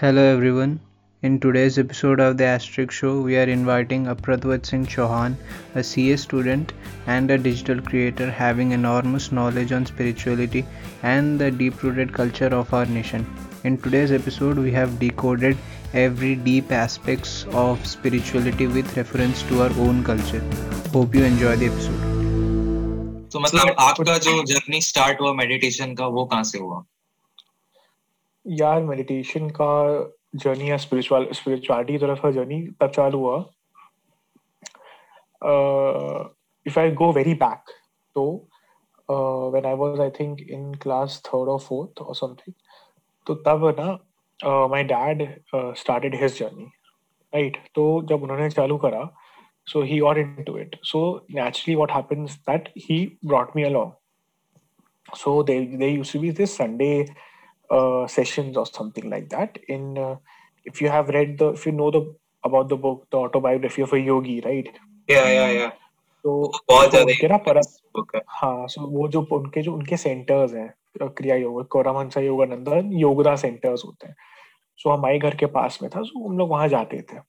Hello everyone. In today's episode of the Asterisk Show, we are inviting Apratwat Singh Chauhan, a CA student and a digital creator having enormous knowledge on spirituality and the deep rooted culture of our nation. In today's episode, we have decoded every deep aspects of spirituality with reference to our own culture. Hope you enjoy the episode. तो मतलब आपका जो journey start हुआ meditation का वो कहाँ से हुआ यार मेडिटेशन का जर्नी या स्पिरिचुअल स्पिरिचुअलिटी तरफ़ का जर्नी तब चालू हुआ। If I go very back तो when I was I think in class third और फोर्थ और समथिंग तो तब ना my dad started his journey right तो जब उन्होंने चालू करा so he got into it. So, naturally what happens that he brought me along. So, they they used to be this sunday uh, sessions or something like that. In uh, if you have read the if you know the about the book the autobiography of a yogi, right? Yeah, yeah, yeah. तो बहुत उनके ना पर हाँ सो वो जो उनके जो उनके सेंटर्स हैं क्रिया योग कोरामंसा योगानंदन योगदा सेंटर्स होते हैं सो हमारे घर के पास में था सो हम लोग वहाँ जाते थे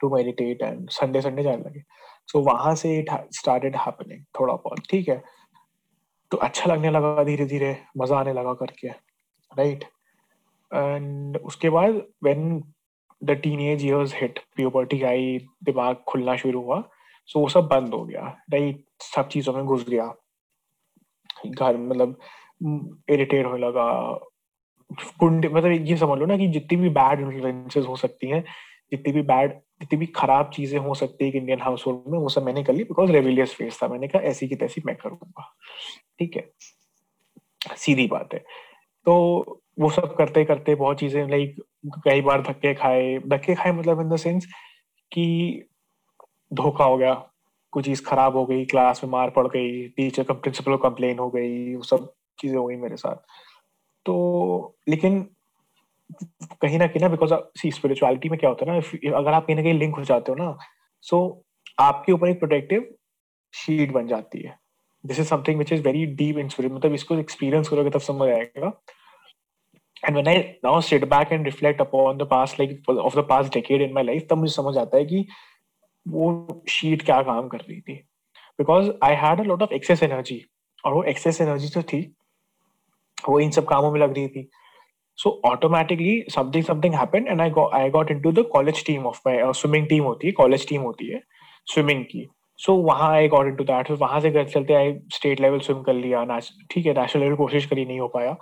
to meditate and Sunday Sunday जाने लगे सो वहाँ से इट स्टार्टेड हैपनिंग थोड़ा बहुत ठीक है तो अच्छा लगने लगा धीरे धीरे मज़ा आने लगा करके राइट एंड उसके बाद when the teenage years hit puberty आई, दिमाग खुलना शुरू हुआ सो वो सब बंद हो गया। राइट सब चीज़ों में घुस गया। घर मतलब इरिटेट होने लगा। कुंड मतलब ये समझ लो ना कि जितनी भी बैड इन्फ्लुएंसेस हो सकती हैं, जितनी भी बैड जितनी भी खराब चीज़ें हो सकती है इंडियन हाउस होल्ड में, वो सब मैंने कर ली बिकॉज़ रेविलियस फेस था। मैंने कहा, ऐसी की तैसी मैं करूँगा। ठीक है? सीधी बात है। तो वो सब करते करते बहुत चीज़ें लाइक कई बार धक्के खाए। धक्के खाए मतलब इन द सेंस कि धोखा हो गया। कुछ चीज़ खराब हो गई क्लास में मार पड़ गई टीचर का प्रिंसिपल कंप्लेन हो गई वो सब चीज़ें हो गई मेरे साथ। तो लेकिन कहीं ना कहीं ना बिकॉज़ सी स्पिरिचुअलिटी में क्या होता है ना अगर आप कहीं ना कहीं लिंक हो जाते हो ना सो so, आपके ऊपर एक प्रोटेक्टिव शीट बन जाती है। This is something which is very deep in मतलब इसको एक्सपीरियंस करोगे तब समझ आएगा। And when I now sit back and reflect upon the past like of the past decade in my life तब मुझे समझ आता है कि वो शीट क्या काम कर रही थी। Because I had a lot of excess energy और वो एक्सेस एनर्जी जो थी वो इन सब कामों में लग रही थी। So automatically something something and i got i got into the college team of my uh, swimming होती है कॉलेज टीम होती है स्विमिंग की। So वहाँ I got टू that फिर वहाँ से घर चलते आई स्टेट लेवल स्विम कर लिया ठीक है नेशनल लेवल कोशिश करी नहीं हो पाया।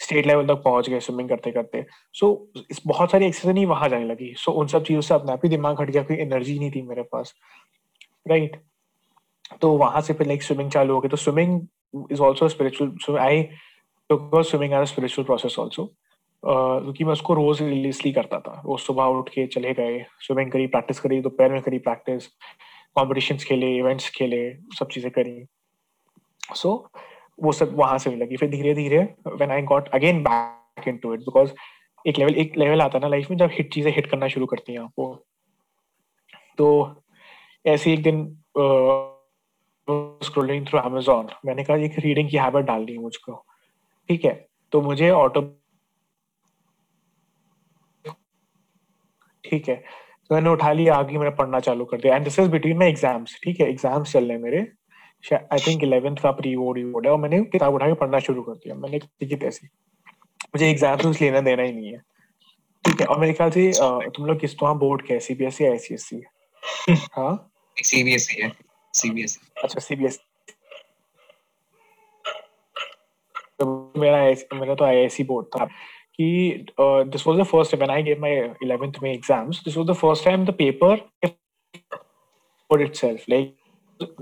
स्टेट लेवल तक पहुँच गए स्विमिंग करते करते सो इस बहुत सारी एक्सरसाइज नहीं वहाँ जाने लगी। सो so, उन सब चीज़ों से अपना भी दिमाग हट गया कोई एनर्जी नहीं थी मेरे पास। Right right? तो वहाँ से फिर लाइक स्विमिंग चालू हो गई। तो swimming is also spiritual I swimming as spiritual process also क्योंकि मैं उसको रोज रिलीजली करता था। रोज सुबह उठ के चले गए स्विमिंग करी प्रैक्टिस करी दोपहर में करी प्रैक्टिस कॉम्पिटिशन्स खेले इवेंट्स खेले सब चीज़ें करी। सो so, वो सब वहाँ से लगी फिर धीरे धीरे when I got again back into it because एक लेवल एक लेवल आता है ना लाइफ में जब हिट चीज़ें हिट करना शुरू करती हैं आपको। तो ऐसे एक दिन स्क्रोलिंग थ्रू अमेजोन मैंने कहा एक रीडिंग की हैबिट डालनी है मुझको। ठीक है तो मुझे ऑटो ठीक है तो मैंने उठा लिया आगे मैंने पढ़ना चालू कर दिया। And this is between my exams ठीक है? एग्ज़ाम्स चल रहे हैं मेरे। आई थिंक इलेवेंथ का प्री बोर्ड बोर्ड है। और मैंने किताब उठा के पढ़ना शुरू कर दिया। मैंने है ऐसी मुझे एग्ज़ाम्स लेना देना ही नहीं है। ठीक है? और मेरे ख्याल से तुम लोग किस वहाँ बोर्ड के सीबीएसई या आईसीएसई हाँ? सीबीएसई है। सीबीएसई अच्छा सीबीएसई तो मेरा IISc मेरा तो आईआईसी बोर्ड था। कि this was the first when I gave my 11th में exams this was the first time the paper for itself like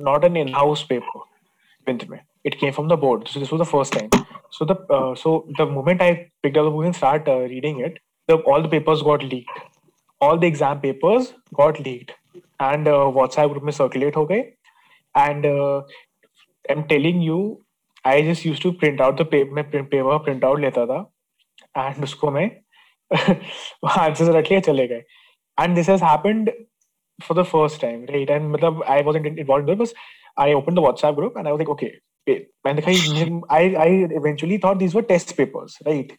not an in-house paper 11th में it came from the board so this was the first time so the uh, so the moment i picked up the book and start uh, reading it the all the papers got leaked all the exam papers got leaked and uh, whatsapp group में circulate हो गए and uh, i'm telling you i just used to print out the paper मैं paper print out लेता था and उसको मैं answer रख लिया चले गए। And this has happened first time, right? And matlab, I wasn't involved in it, but I opened the WhatsApp group and I was like, okay, मैंने कहा I I eventually thought this were test papers right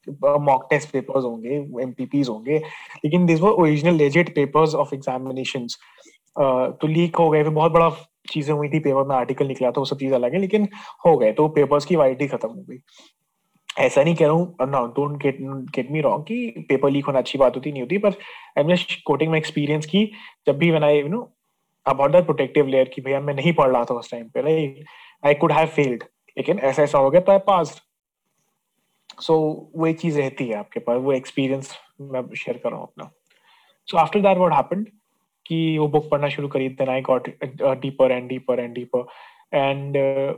mock test papers होंगे एमपीपीज होंगे लेकिन this were original legit papers of examinations तो leak हो गए फिर बहुत बड़ा चीज़ें हुई थी पेपर में आर्टिकल निकला था वो सब चीज़ अलग है लेकिन हो गए तो पेपर्स की वाइटी खत्म हो गई। ऐसा नहीं कह रहा हूँ no don't get get me wrong कि पेपर लीक होना अच्छी बात होती नहीं होती पर I am just quoting my experience की जब भी I you know about that protective layer की भैया मैं नहीं पढ़ रहा था उस टाइम पे right I could have failed लेकिन ऐसा ऐसा हो गया तो आई पास सो वो एक चीज़ रहती है आपके पास, वो एक्सपीरियंस मैं शेयर कर रहा हूँ अपना। So after that what happened कि वो बुक पढ़ना शुरू करी then I got deeper and deeper and deeper and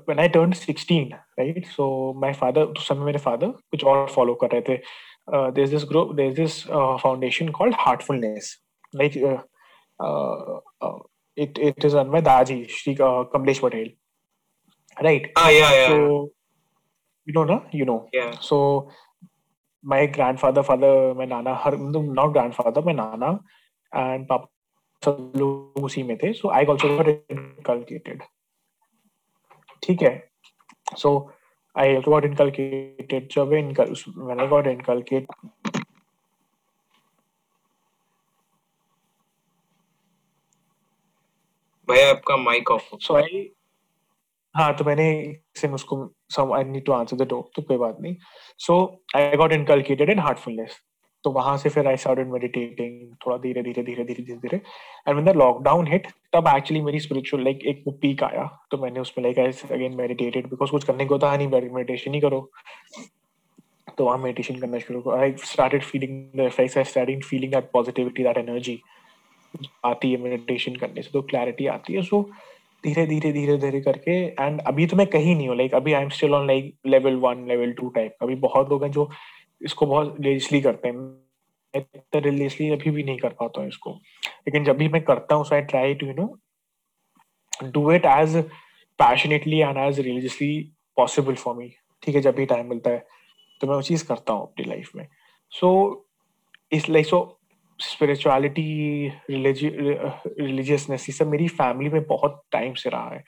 when I turn sixteen right so my father उस समय मेरे फादर कुछ और फॉलो कर रहे थे। Foundation called Heartfulness like it it is my Daaji Shri Kamlesh Patel right you know ना you know so my grandfather father my nana her not grandfather my nana and papa सब लोग उसी में थे। सो I also ठीक है? सो I got inculcated जब incul when I got inculcate भैया आपका माइक ऑफ़ सो आई हाँ तो मैंने से उसको some I need to answer the door तो कोई बात नहीं. So I got inculcated in Heartfulness तो वहाँ से फिर आई स्टार्टेड मेडिटेटिंग थोड़ा धीरे धीरे धीरे धीरे धीरे धीरे. And when the lockdown hit तब एक्चुअली मेरी स्पिरिचुअल लाइक एक वो पीक आया। तो मैंने उसमें like I again meditated because कुछ करने को था नहीं मेडिटेशन ही करो। तो वहाँ मेडिटेशन करना शुरू करो I started feeling the effects I started feeling that positivity that energy आती है मेडिटेशन करने से तो क्लैरिटी आती है। सो धीरे धीरे धीरे धीरे करके एंड अभी तो मैं कहीं नहीं हूँ लाइक अभी I am still on like level one level two type अभी बहुत लोग हैं जो इसको बहुत रिलीजली करते हैं। रिलीजली अभी भी नहीं कर पाता हूँ इसको। लेकिन जब भी मैं करता हूँ so I try to you know do it as passionately and as religiously possible for me ठीक है, जब भी टाइम मिलता है तो मैं वो चीज़ करता हूँ अपनी लाइफ में। सो इस लाइक सो स्पिरिचुअलिटी रिलीजियसनेस ये सब मेरी फैमिली में बहुत टाइम से रहा है।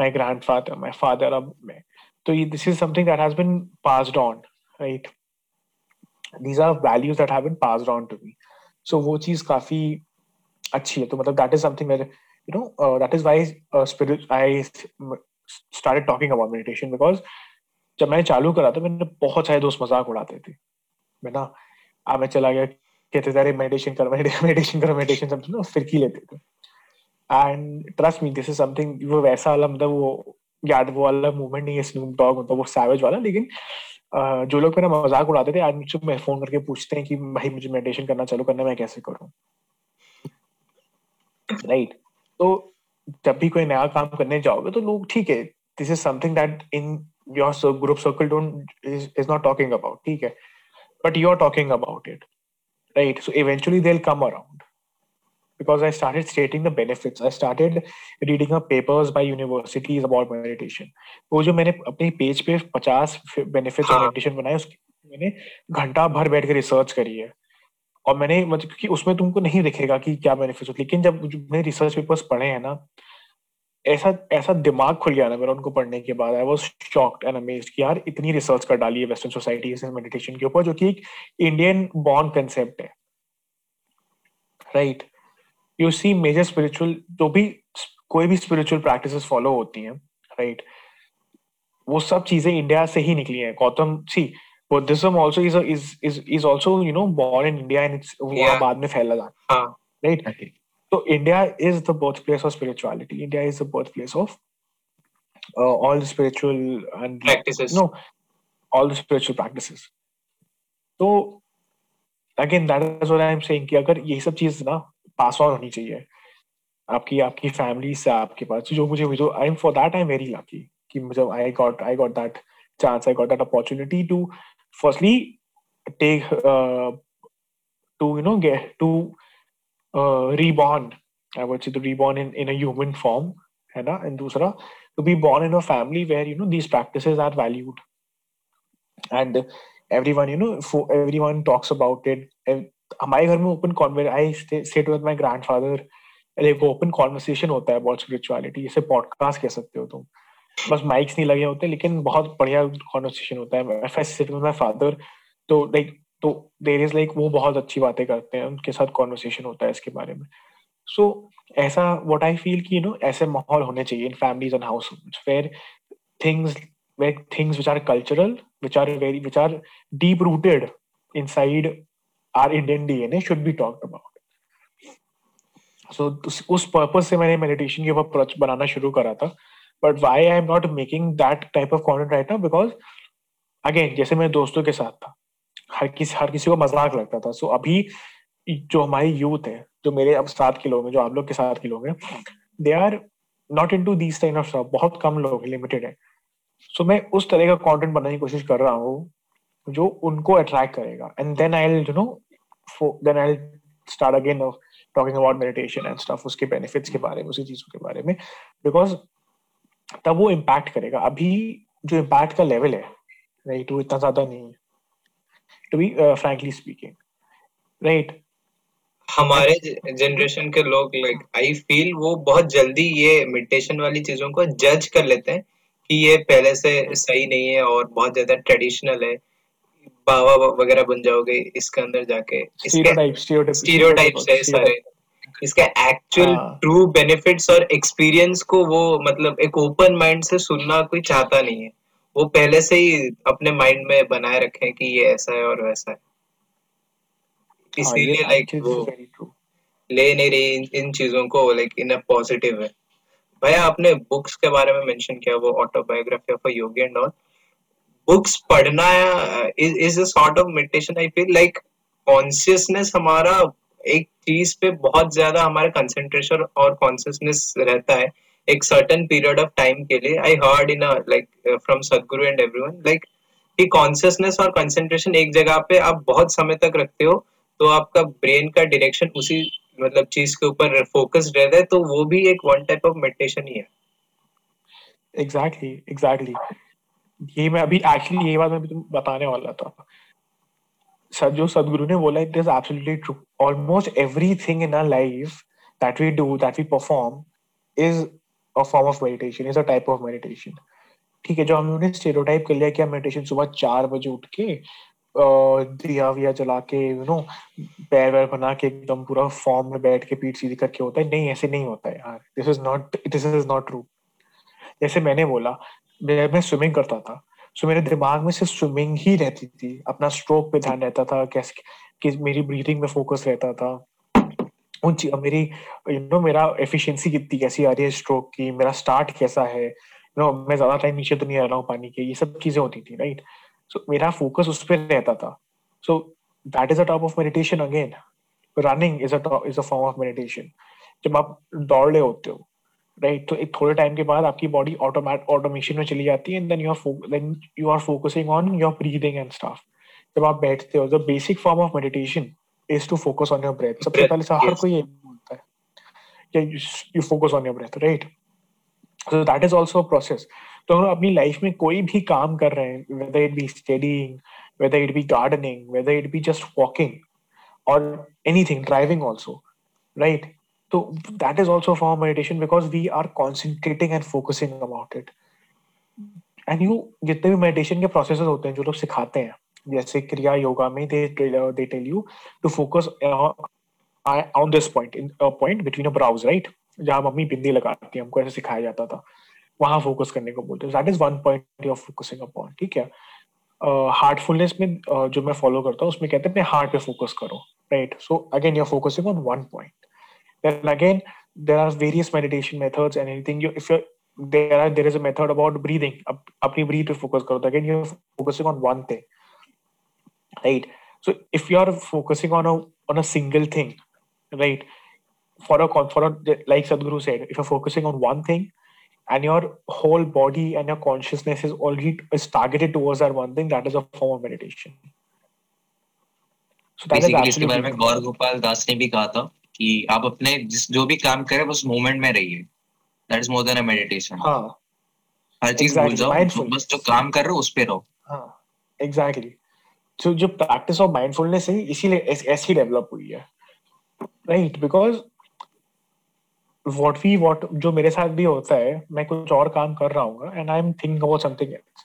My grandfather my father अब में। तो ये this is something that has been passed on right these are values that have been passed on to me so, वो चीज़ काफ़ी अच्छी है तो मतलब something where you know uh, that is why uh, spirit I started talking about meditation because जब मैंने चालू करा था मैंने बहुत सारे दोस्त मज़ाक उड़ाते थे मैं ना? आ मैं चला गया कहते थे अरे मेडिटेशन कर मेडिटेशन करो मेडिटेशन सब ना फिरकी लेते थे. And trust me this is something वो वैसा वाला मतलब वो याद वो वाला मूवमेंट नहीं है स्नूप डॉग मतलब वो सैवेज वाला लेकिन जो लोग मेरा मज़ाक उड़ाते थे आज मुझसे मैं फ़ोन करके पूछते हैं कि भाई मुझे मेडिटेशन करना चालू करना मैं कैसे करूँ? राइट तो जब भी कोई नया काम करने जाओगे तो लोग, ठीक है this is something that in your group circle don't is not talking about ठीक है? But you are talking about it right so eventually they come around because I started stating the benefits. I started reading up papers by universities about meditation. वो जो मैंने अपने page पे 50 benefits of meditation बनाए, उसकी मैंने घंटा भर बैठ के रिसर्च करी है। और मैंने मतलब क्योंकि उसमें तुमको नहीं दिखेगा कि क्या बेनिफिट्स होते, लेकिन जब मैंने रिसर्च पेपर्स पढ़े हैं ना, ऐसा ऐसा दिमाग खुल गया ना मेरा उनको पढ़ने के बाद। I was shocked and amazed कि यार इतनी रिसर्च कर डाली है वेस्टर्न सोसाइटी से मेडिटेशन के ऊपर, जो कि एक इंडियन बॉर्न कंसेप्ट है। Right you see major spiritual जो भी कोई भी स्पिरिचुअल प्रैक्टिसेस फॉलो होती हैं राइट right? वो सब चीज़ें इंडिया से ही निकली हैं। Gautam see Buddhism also is is is is also you know born in India and it's वहाँ बाद में फैला था। राइट तो India is the birthplace of spirituality India is the birthplace of all the spiritual and practices no all the spiritual practices तो again that is what I am saying कि अगर ये सब चीज़ ना पास ऑन होनी चाहिए आपकी आपकी फैमिली से आपके पास जो मुझे जो I am for that I am very lucky कि मुझे I got I got that chance I got that opportunity to firstly take to you know get to reborn I would say to reborn in in a human form है ना? And दूसरा to be born in a family where you know these practices are valued and everyone, you know for everyone talks about it. हमारे घर में open conver I sat with my grandfather एक open conversation होता है about spirituality जैसे podcast कह सकते हो तुम। बस माइक्स नहीं लगे होते लेकिन बहुत बढ़िया कॉन्वर्सेशन होता है। सिट माय फादर तो लाइक तो देर इज़ लाइक वो बहुत अच्छी बातें करते हैं उनके साथ कॉन्वर्सेशन होता है इसके बारे में। सो so, ऐसा व्हाट आई फील कि यू नो ऐसे माहौल होने चाहिए in families and house where things where things which are cultural which are very which are deep rooted inside our Indian DNA should be talked about so उस purpose से मैंने meditation के ऊपर बनाना शुरू करा था। But why I am not making that type of content right now because again जैसे मेरे दोस्तों के साथ था हर किसी हर किसी को मज़ाक लगता था। सो so, अभी जो हमारी यूथ है जो मेरे अब साथ के लोग हैं जो आप लोग के साथ के लोग हैं they are not into these time of बहुत कम लोग लिमिटेड है। सो so, मैं उस तरह का कंटेंट बनाने की कोशिश कर रहा हूँ जो उनको अट्रैक्ट करेगा। And then I you know then I start again talking about meditation and stuff उसके बेनिफिट्स के बारे में उसी चीज़ों के बारे में। बिकॉज़ तब वो इम्पैक्ट करेगा। अभी जो इम्पैक्ट का लेवल है राइट वो इतना ज़्यादा नहीं है to be frankly speaking right हमारे जनरेशन के लोग लाइक आई फील वो बहुत जल्दी ये मेडिटेशन वाली चीज़ों को जज कर लेते हैं कि ये पहले से सही नहीं है और बहुत ज़्यादा ट्रेडिशनल है। बाबा वगैरह बन जाओगे इसके अंदर जाके। स्टीरियोटाइप्स है सारे। इसका एक्चुअल ट्रू बेनिफिट्स और एक्सपीरियंस को वो मतलब एक ओपन माइंड से सुनना कोई चाहता नहीं है। वो पहले से ही अपने माइंड में बनाए रखे कि ये ऐसा है और वैसा है। हाँ, इसीलिए लाइक वो ले नहीं रही इन, इन चीज़ों को लाइक इन अ पॉजिटिव है भैया आपने बुक्स के बारे में मेंशन किया वो autobiography of Yogi and all books पढ़ना is a sort of meditation I feel like consciousness हमारा एक चीज़ पे बहुत ज़्यादा हमारा कंसंट्रेशन और कॉन्शियसनेस रहता है एक सर्टन पीरियड ऑफ़ टाइम के लिए। I heard in like from Sadhguru and everyone like कि कॉन्शियसनेस और कंसंट्रेशन एक जगह पे आप बहुत समय तक रखते हो तो आपका ब्रेन का डायरेक्शन उसी मतलब चीज़ के ऊपर फोकस रहता है तो वो भी एक वन टाइप ऑफ़ मेडिटेशन ही है। Exactly exactly, exactly exactly. ये मैं अभी एक्चुअली ये बात मैं तुम बताने वाला था। जो सदगुरु ने बोला it is absolutely true almost everything in our life that we do that we perform is a form of meditation is a type of meditation ठीक है, जो हम लोगों ने स्टेरियोटाइप कर लिया कि हम मेडिटेशन सुबह चार बजे उठ के दिया विया जला के यू नो पैर वैर बना के एकदम पूरा फॉर्म में बैठ के पीठ सीधी करके होता है। नहीं, ऐसे नहीं होता है यार। This is not this is not true जैसे मैंने बोला, मैं स्विमिंग करता था। सो मेरे दिमाग में सिर्फ़ स्विमिंग ही रहती थी। अपना स्ट्रोक पे ध्यान रहता था, कैसे कि मेरी ब्रीथिंग में फोकस रहता था। उन मेरी यू नो मेरा एफिशिएंसी कितनी, कैसी आ रही है स्ट्रोक की, मेरा स्टार्ट कैसा है। यू नो मैं ज़्यादा टाइम नीचे तो नहीं आ रहा हूँ पानी के, ये सब चीज़ें होती थी राइट सो मेरा फोकस उस पर रहता था। So that is a type of meditation again running is a is a form of meditation जब आप दौड़ रहे होते हो राइट तो एक थोड़े टाइम के बाद आपकी बॉडी ऑटोमेट ऑटोमेशन में चली जाती है and then you are then you are focusing on your breathing and stuff जब आप बैठते हो the basic form of meditation is to focus on your breath सबसे पहले से हर कोई ये बोलता है कि you focus on your breath right so that is also a process तो हम अपनी लाइफ में कोई भी काम कर रहे हैं whether it be studying whether it be gardening whether it be just walking और anything driving also right So that is also a form of meditation because we are concentrating and focusing about it. And you जितने भी meditation के process होते हैं जो लोग सिखाते हैं जैसे क्रिया योगा में they they tell you to focus on this point in point between a brows right जहाँ मम्मी बिंदी लगाती है हमको ऐसे सिखाया जाता था। वहाँ फोकस करने को बोलते हैं। That is one point of focusing upon ठीक है? हार्टफुलनेस uh, में uh, जो मैं फॉलो करता हूँ उसमें कहते हैं अपने हार्ट पे फोकस करो right so again you are focusing on one point then again there are various meditation methods and anything you if you there are there is a method about breathing apni breathe to focus karo again you're focusing on one thing right so if you are focusing on a on a single thing right for a for a like sadhguru said if you're focusing on one thing and your whole body and your consciousness is already is targeted towards that one thing that is a form of meditation so that Basically, is इसके बारे में गौर गोपाल दास ने भी कहा था कि आप अपने जिस जो भी काम करें बस मोमेंट में रहिए। That is more than a meditation हाँ। हर चीज़ भूल जाओ। बस जो काम कर रहे हो उस पे रहो। हाँ एग्जैक्टली तो जो प्रैक्टिस ऑफ़ माइंडफुलनेस है इसीलिए ऐसी डेवलप हुई है। Right because what we what जो मेरे साथ भी होता है मैं कुछ और काम कर रहा हूँ and I am thinking about something else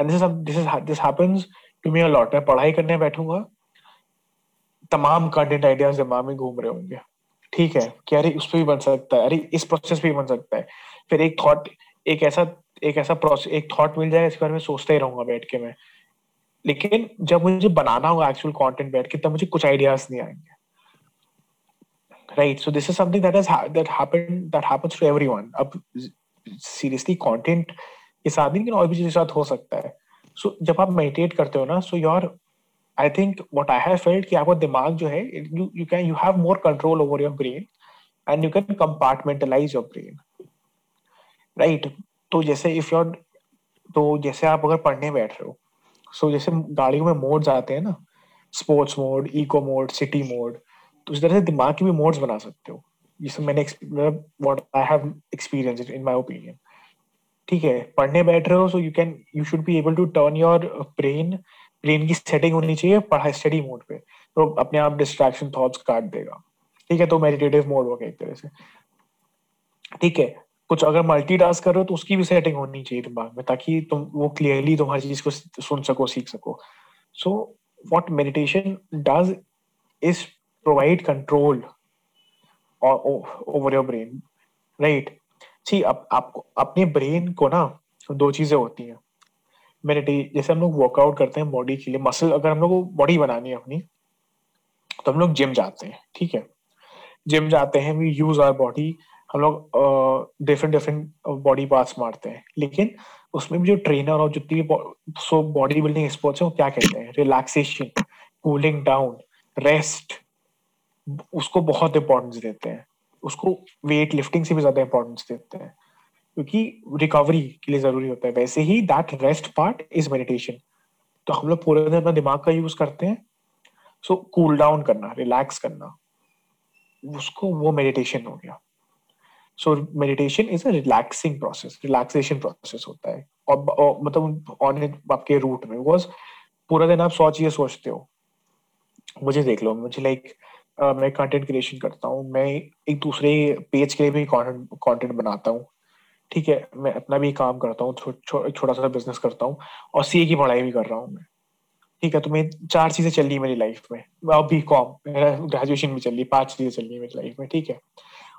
and this this is this happens to me a lot मैं पढ़ाई करने बैठूँगा तमाम कंटेंट आइडियाज़ दिमाग में घूम रहे होंगे। ठीक है? कि अरे उस पर भी बन सकता है। अरे इस प्रोसेस पे भी बन सकता है। फिर एक थॉट एक ऐसा एक ऐसा प्रोसेस एक थॉट मिल जाएगा इस बारे में सोचता ही रहूँगा बैठ के मैं। लेकिन जब मुझे बनाना होगा एक्चुअल कंटेंट बैठ के तब मुझे कुछ आइडियाज़ नहीं आएँगे। Right so this is something that has that happened that happens to everyone अब सीरियसली कंटेंट के साथ नहीं लेकिन और भी चीज़ों के साथ हो सकता है। सो so, जब आप मेडिटेट करते हो ना so your I think what I have felt कि आपका दिमाग जो है you you can you have more control over your brain and you can compartmentalize your brain right तो जैसे इफ़ योर तो जैसे आप अगर पढ़ने बैठ रहे हो सो so जैसे गाड़ियों में मोड्स आते हैं ना sports mode eco mode city mode तो इस तरह से दिमाग की भी मोड्स बना सकते हो। जिसे मैंने what I have experience in my opinion ठीक है, पढ़ने बैठ रहे हो so you can you should be able to turn your brain brain की सेटिंग होनी चाहिए पढ़ाई स्टडी मोड पे। तो अपने आप डिस्ट्रैक्शन थॉट्स काट देगा। ठीक है तो मेडिटेटिव मोड हो गया एक तरह से। ठीक है, कुछ अगर मल्टीटास्क कर रहे हो तो उसकी भी सेटिंग होनी चाहिए दिमाग में, ताकि तुम, वो क्लियरली तुम हर चीज़ को सुन सको, सीख सको। So what meditation does is provide control over your brain right see आपको, अपने ब्रेन को ना दो चीज़ें होती हैं। मेडिटेट जैसे हम लोग वर्कआउट करते हैं बॉडी के लिए मसल अगर हम लोग को बॉडी बनानी है अपनी तो हम लोग जिम जाते हैं, ठीक है? जिम जाते हैं वी यूज़ आवर बॉडी हम लोग डिफरेंट डिफरेंट बॉडी पार्ट्स मारते हैं, लेकिन उसमें भी जो ट्रेनर और जितनी भी सो बॉडी बिल्डिंग एक्सपर्ट्स है, वो क्या कहते हैं? रिलैक्सेशन कूलिंग डाउन रेस्ट उसको बहुत इंपॉर्टेंस देते हैं, उसको वेट लिफ्टिंग से भी ज़्यादा इंपॉर्टेंस देते हैं। क्योंकि रिकवरी के लिए ज़रूरी होता है। वैसे ही that rest part is meditation तो हम लोग पूरे दिन अपना दिमाग का यूज़ करते हैं। सो कूल डाउन करना रिलैक्स करना उसको वो मेडिटेशन हो गया। So meditation is a relaxing process relaxation process होता है। और, और मतलब ऑन आपके रूट में। बिकॉज़ पूरा दिन आप सौ चीज़ें सोचते हो। मुझे देख लो मुझे लाइक uh, मैं कंटेंट क्रिएशन करता हूँ। मैं एक दूसरे पेज के लिए भी कंटेंट बनाता हूँ। ठीक है, मैं अपना भी काम करता हूँ छोटा सा बिज़नेस करता हूँ और सीए की पढ़ाई भी कर रहा हूँ मैं। ठीक है तो मैं चार चीज़ें चल रही मेरी लाइफ में। बी कॉम ग्रेजुएशन भी चल रही पाँच चीज़ें चल रही मेरी लाइफ में, ठीक है।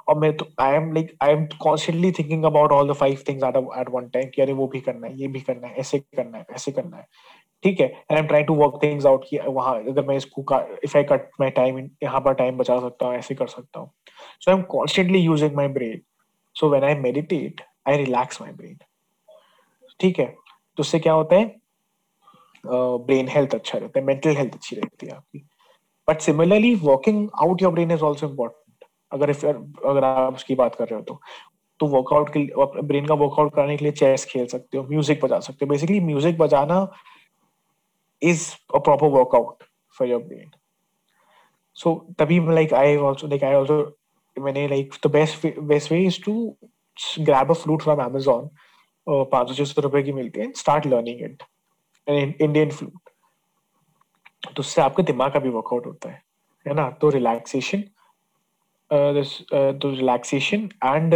और मैं तो I am like I am constantly thinking about all the five things at at one time कि अरे वो भी करना है, ये भी करना है, ऐसे करना है, ऐसे करना है। ठीक है and I am trying to work things out कि वहाँ अगर मैं इसको if I cut my time यहाँ पर टाइम बचा सकता हूँ, ऐसे कर सकता हूँ। So I am constantly using my brain so when I meditate I relax my brain. ठीक है? तो उससे क्या होता है? ब्रेन हेल्थ अच्छा रहता है, मेंटल हेल्थ अच्छी रहती है आपकी। But similarly working out your brain is also important अगर इफ़ अगर आप उसकी बात कर रहे हो तो तो वर्कआउट के लिए ब्रेन का वर्कआउट करने के लिए चेस खेल सकते हो म्यूज़िक बजा सकते हो। बेसिकली म्यूज़िक बजाना is a proper workout for your brain so तभी like I also like I also मैंने like the best best way is to grab a flute from Amazon, पाँच सौ छह रुपए की मिलती है start learning it Indian flute तो उससे आपके दिमाग का भी वर्कआउट होता है है ना? तो रिलैक्सेशन तो relaxation and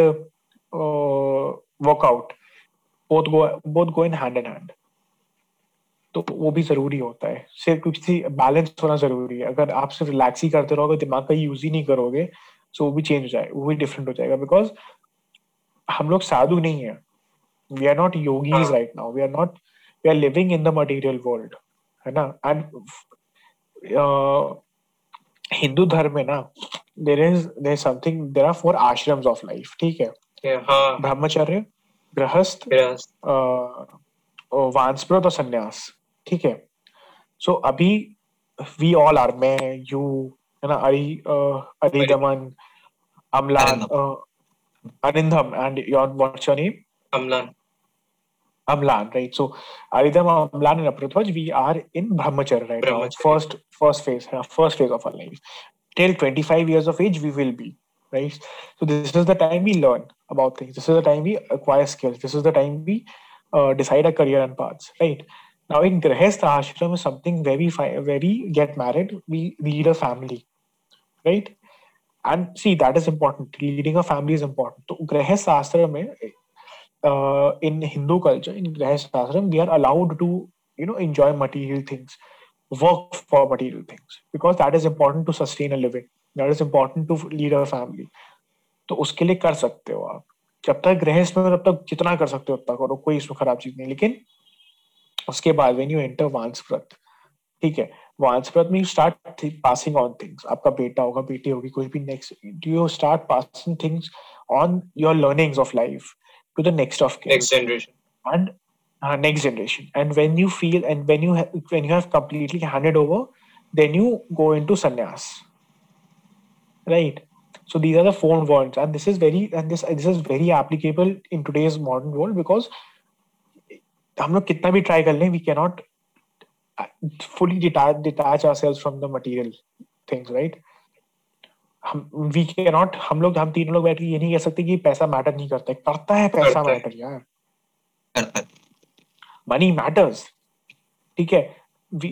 workout both go both go in hand in hand तो वो भी ज़रूरी होता है। सिर्फ़ कुछ बैलेंस होना ज़रूरी है। अगर आप सिर्फ़ रिलैक्स ही करते रहोगे दिमाग का यूज़ ही नहीं करोगे तो वो भी चेंज हो जाएगा वो भी डिफरेंट हो जाएगा बिकॉज़ हम लोग साधु नहीं है. We are not yogis right now we are not we are living in the material world है ना? एंड हिंदू धर्म में ना there is there something there are four ashrams of life ठीक है? हाँ। ब्रह्मचर्य गृहस्थ वांसप्रत और संन्यास. ठीक है? सो अभी वी ऑल आर मैं यू है ना? अरि Aridaman Amlan Anindam, and your what's your name? Amlan. Amlan, right? So Aridam, Amlan, and Apratwaj, we are in Brahmacharya right Brahmacharya. now. First, first phase, first phase of our life. Till 25 years of age, we will be right. So this is the time we learn about things. This is the time we acquire skills. This is the time we uh, decide our career and paths, right? Now in Grahastha Ashram is something where we, find, where we get married, we lead a family, right? And see that is important leading a family is important तो ग्रह शास्त्र में इन Hindu culture in ग्रह शास्त्र we are allowed to you know enjoy material things work for material things, because that is important to sustain a living. That is important to lead a family. तो उसके लिए कर सकते हो आप। जब तक गृहस्थ में तब तक जितना कर सकते हो, उतना करो, कोई इसमें खराब चीज़ नहीं लेकिन, उसके बाद वेन यू एंटर वांसव्रत ठीक है वांसव्रत में you start passing on things आपका बेटा होगा बेटी होगी कुछ भी next do you start passing things on your learnings of life to the next of kin. next generation and uh, next generation and when you feel and when you ha- when you have completely handed over then you go into sannyas right so these are the four words and this is very and this this is very applicable in today's modern world because हम लोग कितना भी try कर लें we cannot Fully detach detach ourselves from the material things right हम we के not हम लोग हम तीनों लोग बैठ के ये नहीं कह सकते कि पैसा मैटर नहीं करता है करता है पैसा मैटर यार मनी मैटर्स ठीक है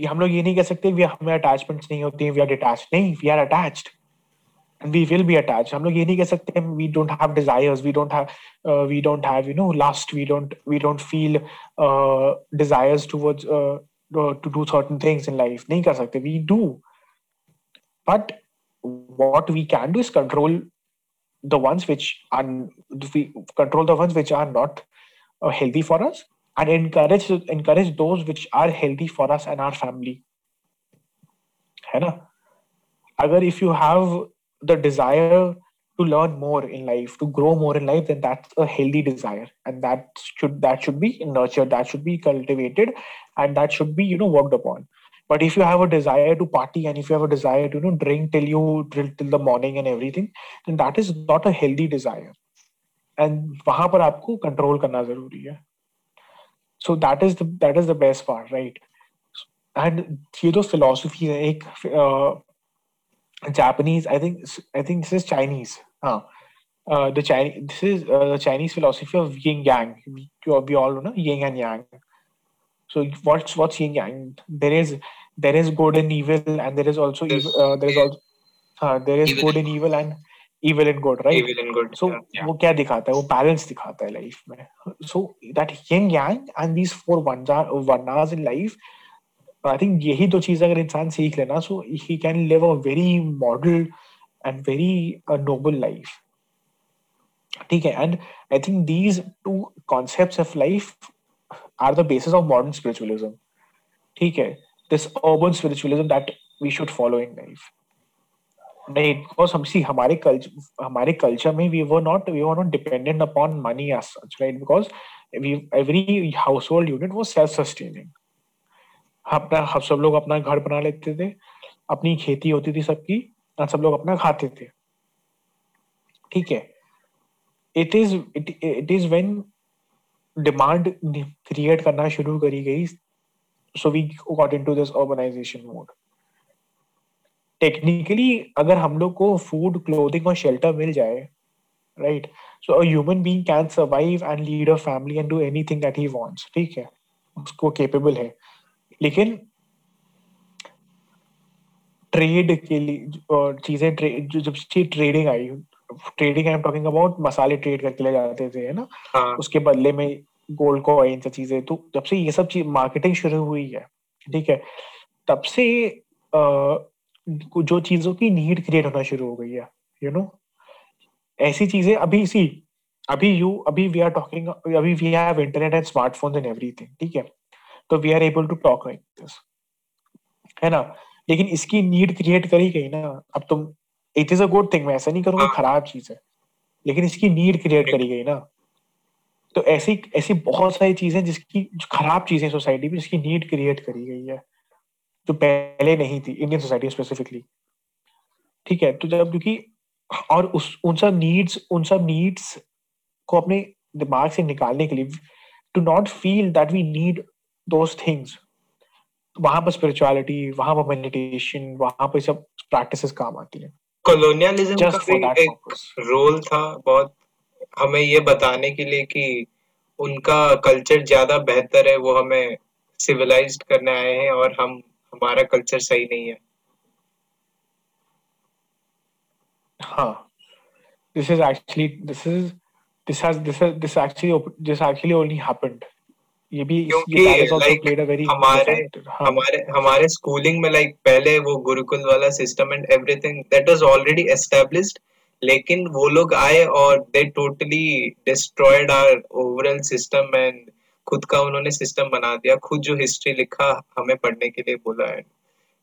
हम लोग ये नहीं कह सकते वी हमें अटैचमेंट्स नहीं होती वी आर डिटैच नहीं we are attached and we will be attached हम लोग ये नहीं कह सकते we don't have desires we don't have uh, we don't have you know lust we don't we don't feel uh, desires towards uh, uh, to do certain things in life nahi kar sakte we do but what we can do is control the ones which are we control the ones which are not uh, healthy for us and encourage encourage those which are healthy for us and our family है ना अगर if you have the desire to learn more in life to grow more in life then that's a healthy desire and that should that should be nurtured that should be cultivated and that should be you know worked upon but if you have a desire to party and if you have a desire to you know drink till you till, till the morning and everything then that is not a healthy desire and वहां पर आपको control करना जरूरी है so that is the that is the best part right and ये तो philosophy है एक uh, Japanese I think I think this is Chinese हाँ uh, the Chinese this is uh, the Chinese philosophy of yin yang we, we all know yin and yang so what's what's yin yang? There is there is good and evil, and there is also evil, uh, there is also uh, there is evil good and evil and evil and good, right? Evil and good. So yeah. वो क्या दिखाता है? वो balance दिखाता है life में. So that yin yang and these four varnas in life, I think यही दो चीज़ अगर इंसान सीख लेना, so he can live a very model and very noble life ठीक है? And I think these two concept of life are the basis of modern spiritualism ठीक है? This urban spiritualism that we should follow in life नहीं because हम see हमारे culture हमारे culture में we were not we were not dependent upon money as such right because every household unit was self sustaining अपना हम सब लोग अपना घर बना लेते थे, अपनी खेती होती थी सबकी और सब लोग अपना खाते थे। ठीक है? It is it is when demand create करना शुरू करी गई so we got into this urbanization mode technically अगर हम लोग को फ़ूड क्लोथिंग और शेल्टर मिल जाए right so a human being can survive and lead a family and do anything that he wants ठीक है? उसको केपेबल है। लेकिन ट्रेड के लिए चीज़ें जब trading I trading I am talking about मसाले ट्रेड करके ले जाते थे है ना? हाँ. उसके बदले में गोल्ड कॉइन सब चीज़ें तो जब से ये सब चीज़ मार्केटिंग शुरू हुई है ठीक है तब से आ, जो चीज़ों की नीड क्रिएट होना शुरू हो गई है यू नो ऐसी चीज़ें अभी सी अभी यू अभी वी आर टॉकिंग अभी we have internet and smartphones and everything ठीक है? तो we are able to talk like this है ना? लेकिन इसकी नीड क्रिएट करी गई ना अब तुम it is a good thing मैं ऐसा नहीं करूँगा हाँ। खराब चीज़ है। लेकिन इसकी नीड क्रिएट करी गई ना। तो ऐसी ऐसी बहुत सारी चीज़ें जिसकी खराब चीज़ें सोसाइटी में जिसकी नीड क्रिएट करी गई है। जो पहले नहीं थी इंडियन सोसाइटी स्पेसिफिकली ठीक है तो जब क्योंकि और उस उन सब नीड्स उन सब नीड्स को अपने दिमाग से निकालने के लिए to not feel that we need those things वहाँ पर स्पिरिचुअलिटी वहाँ पर मेडिटेशन वहाँ पर सब प्रैक्टिसेस काम आती है। कॉलोनियलिज्म का भी एक रोल था बहुत। हमें ये बताने के लिए कि उनका कल्चर ज़्यादा बेहतर है वो हमें सिविलाइज्ड करने आए हैं और हम हमारा कल्चर सही नहीं है। huh this is actually this is this has this has this actually this actually only happened ये भी क्योंकि लाइक हमारे हाँ. हमारे हमारे स्कूलिंग में लाइक पहले वो गुरुकुल वाला system and everything that was already established लेकिन वो लोग आए और they totally destroyed our overall system and खुद का उन्होंने सिस्टम बना दिया खुद जो हिस्ट्री लिखा हमें पढ़ने के लिए बोला है।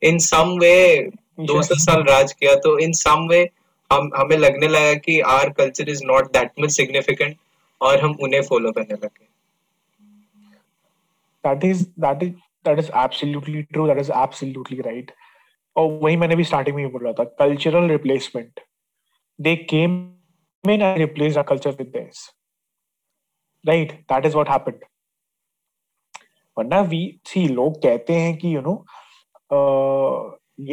इन सम वे दो सौ साल राज किया तो इन सम वे हम हमें लगने लगा कि our culture is not that much significant और हम उन्हें फॉलो करने लगे। That is that is that is absolutely true. That is absolutely right. और वही मैंने भी स्टार्टिंग में बोल रहा था cultural replacement they came in and replaced our culture with theirs. Right? That is what happened. वरना वी सी लोग कहते हैं कि यू नो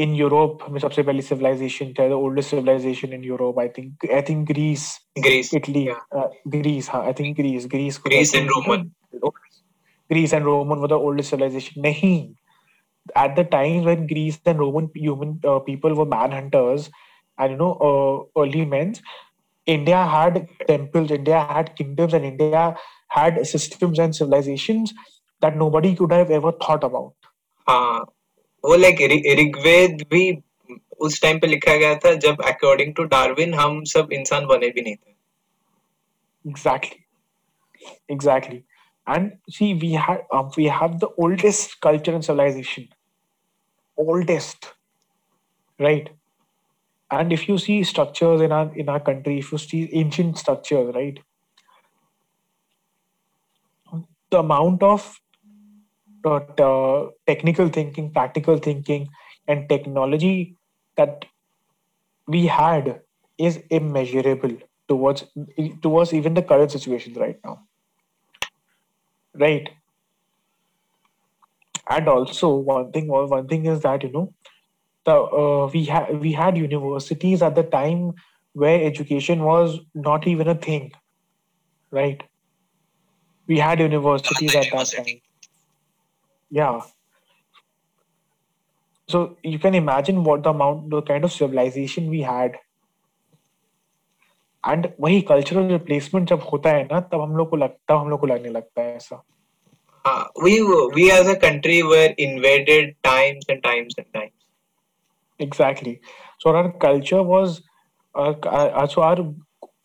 इन यूरोप में सबसे पहली सिविलाइजेशन था oldest civilization in Europe I think I think Greece Greece Italy Greece हाँ I think Greece Greece Greece and Roman Greece and Roman were the oldest civilization. Nahi. At the time when Greece and Roman human uh, people were manhunters and you know uh, early men, India had temples, India had kingdoms, and India had systems and civilizations that nobody could have ever thought about. हाँ वो like Rigveda भी उस time पे लिखा गया था जब according to Darwin हम सब इंसान बने भी नहीं थे exactly exactly and see we have uh, we have the oldest culture and civilization. Oldest. Right? And if you see structures in our in our country if you see ancient structures right? The amount of uh, uh, technical thinking practical thinking and technology that we had is immeasurable towards towards even the current situations right now right. And also one thing one thing is that you know the uh, we had we had universities at the time where education was not even a thing. Right. We had universities at that time. Yeah. So you can imagine what the amount the kind of civilization we had and वही cultural replacement जब होता है ना तब हम लोग को लगता हम लोग को लगने लगता है ऐसा uh, we we as a country were invaded times and times and times exactly so our culture was uh, uh, so our